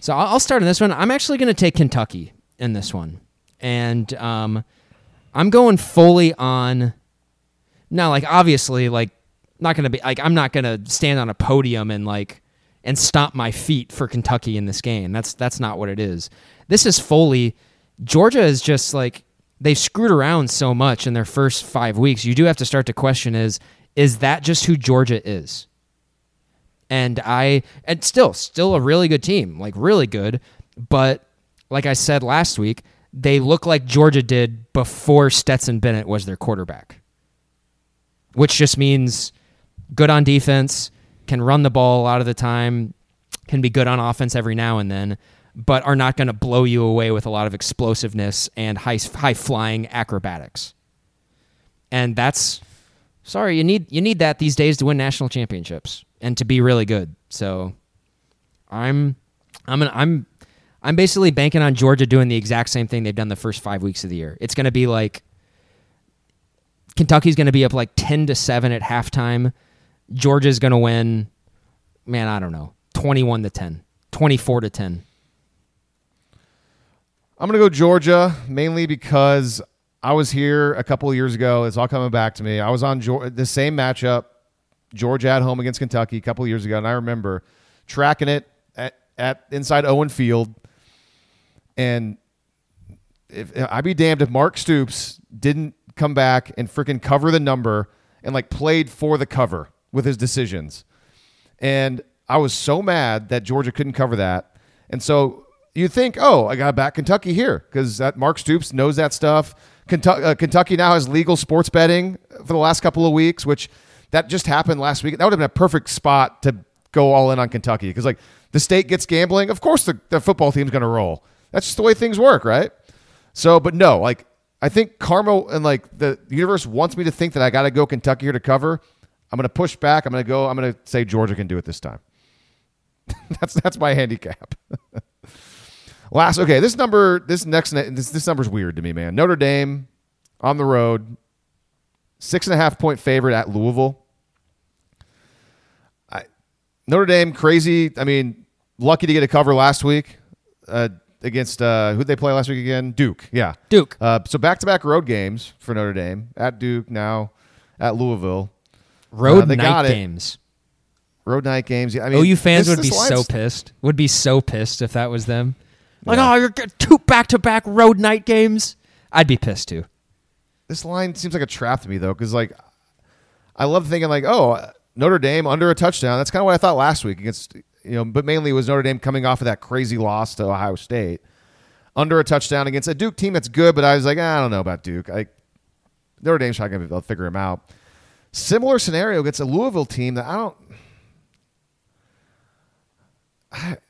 so I'll I'll start on this one. I'm actually going to take Kentucky in this one, and um, I'm going fully on. Now, like obviously, like not to be like I'm not to stand on a podium and like and stomp my feet for Kentucky in this game. That's that's not what it is. This is fully Georgia is just like they've screwed around so much in their first five weeks. You do have to start to question is is that just who Georgia is? and I and still still a really good team, like really good, but like I said last week, they look like Georgia did before Stetson Bennett was their quarterback. Which just means good on defense, can run the ball a lot of the time, can be good on offense every now and then, but are not going to blow you away with a lot of explosiveness and high high flying acrobatics. And that's sorry, you need you need that these days to win national championships and to be really good. So I'm I'm an, I'm I'm basically banking on Georgia doing the exact same thing they've done the first 5 weeks of the year. It's going to be like Kentucky's going to be up like 10 to 7 at halftime. Georgia's going to win man, I don't know, 21 to 10, 24 to 10. I'm gonna go Georgia mainly because I was here a couple years ago. It's all coming back to me. I was on the same matchup, Georgia at home against Kentucky a couple years ago, and I remember tracking it at, at inside Owen Field. And if I'd be damned if Mark Stoops didn't come back and freaking cover the number and like played for the cover with his decisions. And I was so mad that Georgia couldn't cover that. And so you think, oh, I got to back Kentucky here because that Mark Stoops knows that stuff. Kentucky, uh, Kentucky now has legal sports betting for the last couple of weeks, which that just happened last week. That would have been a perfect spot to go all in on Kentucky because like the state gets gambling. Of course, the, the football team's going to roll. That's just the way things work, right? So, but no, like I think karma and like the universe wants me to think that I got to go Kentucky here to cover. I'm going to push back. I'm going to go. I'm going to say Georgia can do it this time. that's that's my handicap. Last, okay, this number, this next, this this number's weird to me, man. Notre Dame on the road, six and a half point favorite at Louisville. I, Notre Dame, crazy. I mean, lucky to get a cover last week uh, against uh, who'd they play last week again? Duke, yeah, Duke. Uh, so back to back road games for Notre Dame at Duke now at Louisville. Road Uh, they got night it. games. Road night games. Yeah, I mean, OU fans this- would be so pissed. Would be so pissed if that was them. Like, Yeah. oh, you're two back-to-back road night games. I'd be pissed too. this line seems like a trap to me though, because like I love thinking like, oh, Notre Dame under a touchdown. That's kind of what I thought last week against you know, but mainly it was Notre Dame coming off of that crazy loss to Ohio State under a touchdown against a Duke team that's good. But I was like, "Ah, I don't know about Duke. I Notre Dame's not going to be able to figure him out. Similar scenario against a Louisville team that I don't.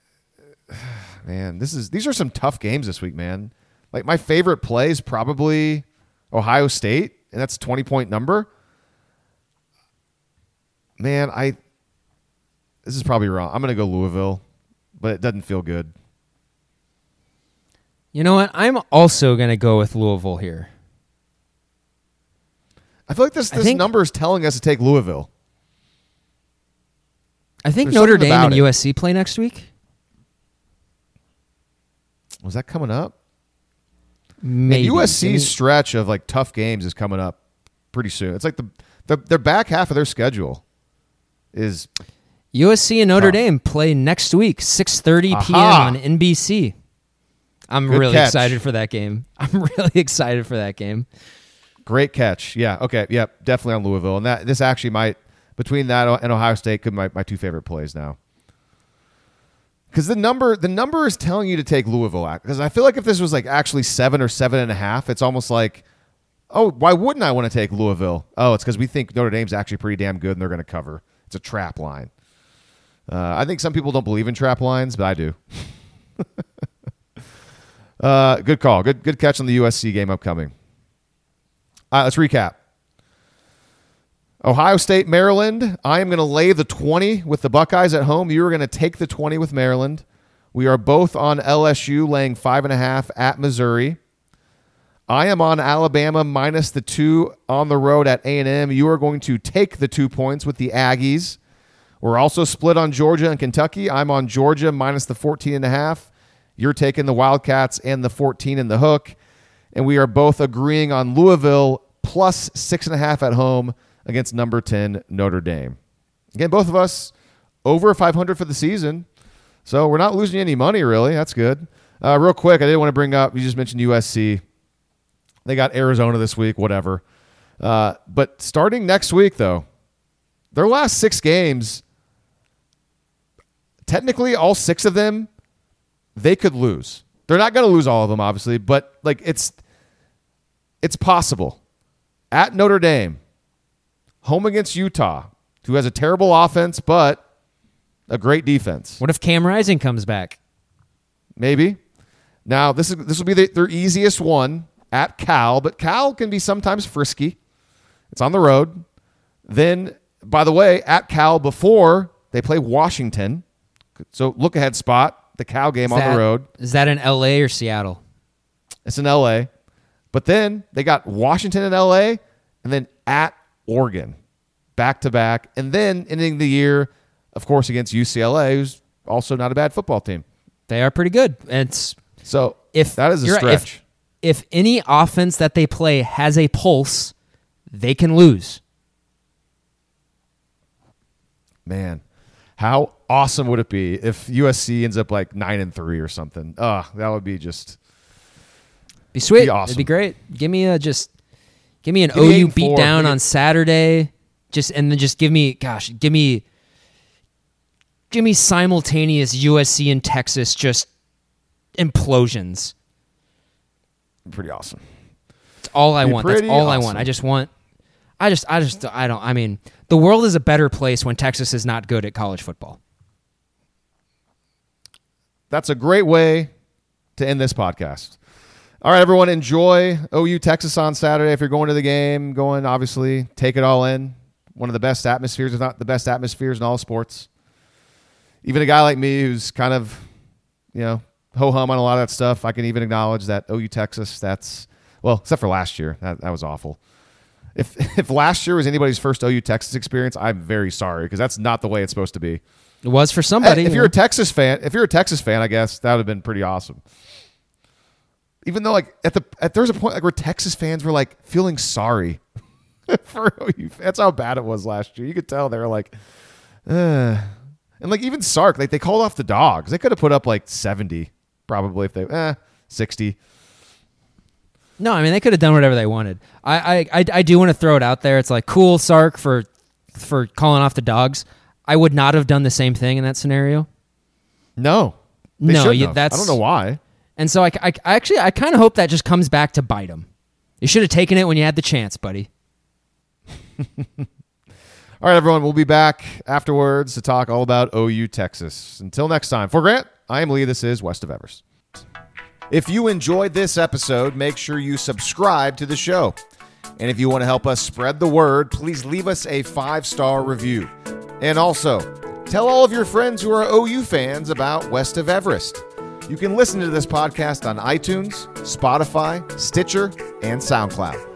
man, this is these are some tough games this week, man. Like my favorite play is probably Ohio State, and that's twenty point number. Man, I this is probably wrong. I'm gonna go Louisville, but it doesn't feel good. You know what? I'm also going to go with Louisville here. I feel like this this think- number is telling us to take Louisville. I think There's Notre Dame and it. USC play next week. Was that coming up? Maybe. And USC's me- stretch of like tough games is coming up pretty soon. It's like the, the their back half of their schedule is USC and Notre. Dame play next week, 6:30 p.m. On NBC. I'm Good really catch. excited for that game. I'm really excited for that game. great catch. Yeah, okay, yep, definitely on Louisville. And that this actually might between that and Ohio State could be my, my two favorite plays now. Because the number the number is telling you to take Louisville out. Because I feel like if this was like actually seven or seven and a half, it's almost like Oh, why wouldn't I want to take Louisville? Oh, it's because we think Notre Dame's actually pretty damn good and they're going to cover. It's a trap line. Uh, I think some people don't believe in trap lines, but I do. uh, good call. Good good catch on the USC game upcoming. Uh, let's recap. Ohio State, Maryland. I am going to lay the 20 with the Buckeyes at home. You are going to take the 20 with Maryland. We are both on LSU laying five and a half at Missouri. I am on Alabama minus the two on the road at A&M. You are going to take the two points with the Aggies. We're also split on Georgia and Kentucky. I'm on Georgia minus the 14 and a half. You're taking the Wildcats and the 14 in the hook. And we are both agreeing on Louisville plus six and a half at home against number 10 Notre Dame. Again, both of us over 500 for the season. So we're not losing any money, really. That's good. Uh, real quick, I did want to bring up, you just mentioned USC. They got Arizona this week, whatever. Uh, but starting next week, though, their last six games, technically all six of them, they could lose. They're not going to lose all of them, obviously, but like it's it's possible. At Notre Dame, home against Utah, who has a terrible offense but a great defense. What if Cam Rising comes back? Maybe. Now this is this will be the, their easiest one at Cal, but Cal can be sometimes frisky. It's on the road. Then, by the way, at Cal before they play Washington. So look ahead spot, the Cal game Is on that- the road. Is that in LA or Seattle? It's in LA. But then they got Washington in LA and then at Oregon back to back. And then ending the year, of course, against UCLA, who's also not a bad football team. They are pretty good. And it's So if that is a right, if- stretch. if any offense that they play has a pulse, they can lose. Man, how awesome would it be if USC ends up like nine and three or something? Ah, that would be just Be sweet. Be awesome. It'd be great. Give me a just give me an Give OU beat down Give on Saturday. Just and then just give me gosh, give me give me simultaneous USC and Texas just implosions. pretty awesome. That's all I Be want. That's all I want. I just want I just I just I don't I mean, the world is a better place when Texas is not good at college football. That's a great way to end this podcast. All right, everyone, enjoy OU Texas on Saturday. If you're going to the game, going obviously take it all in. One of the best atmospheres, if not the best atmospheres in all sports. Even a guy like me who's kind of, you know, ho hum on a lot of that stuff, I can even acknowledge that OU Texas, that's, well, except for last year. That, that was awful. If, if last year was anybody's first OU Texas experience, I'm very sorry because that's not the way it's supposed to be. It was for somebody. If you you're a. Texas fan, if you're a Texas fan, I guess that would have been pretty awesome. Even though, like at the at there's a point like where Texas fans were like feeling sorry for OU. That's how bad it was last year. You could tell they were like, uh. and like even Sark, like they called off the dogs. They could have put up like seventy probably if they eh sixty. No, I mean they could have done whatever they wanted. I, I, I, I do want to throw it out there. It's like cool Sark for for calling off the dogs. I would not have done the same thing in that scenario. No, they No, you- that's- I don't know why. And so I, I, I actually I kind of hope that just comes back to bite him. You should have taken it when you had the chance, buddy. All right, everyone, we'll be back afterwards to talk all about OU Texas. Until next time, for Grant, I am Lee. This is West of Everest. If you enjoyed this episode, make sure you subscribe to the show. And if you want to help us spread the word, please leave us a five star review. And also, tell all of your friends who are OU fans about West of Everest. You can listen to this podcast on iTunes, Spotify, Stitcher, and SoundCloud.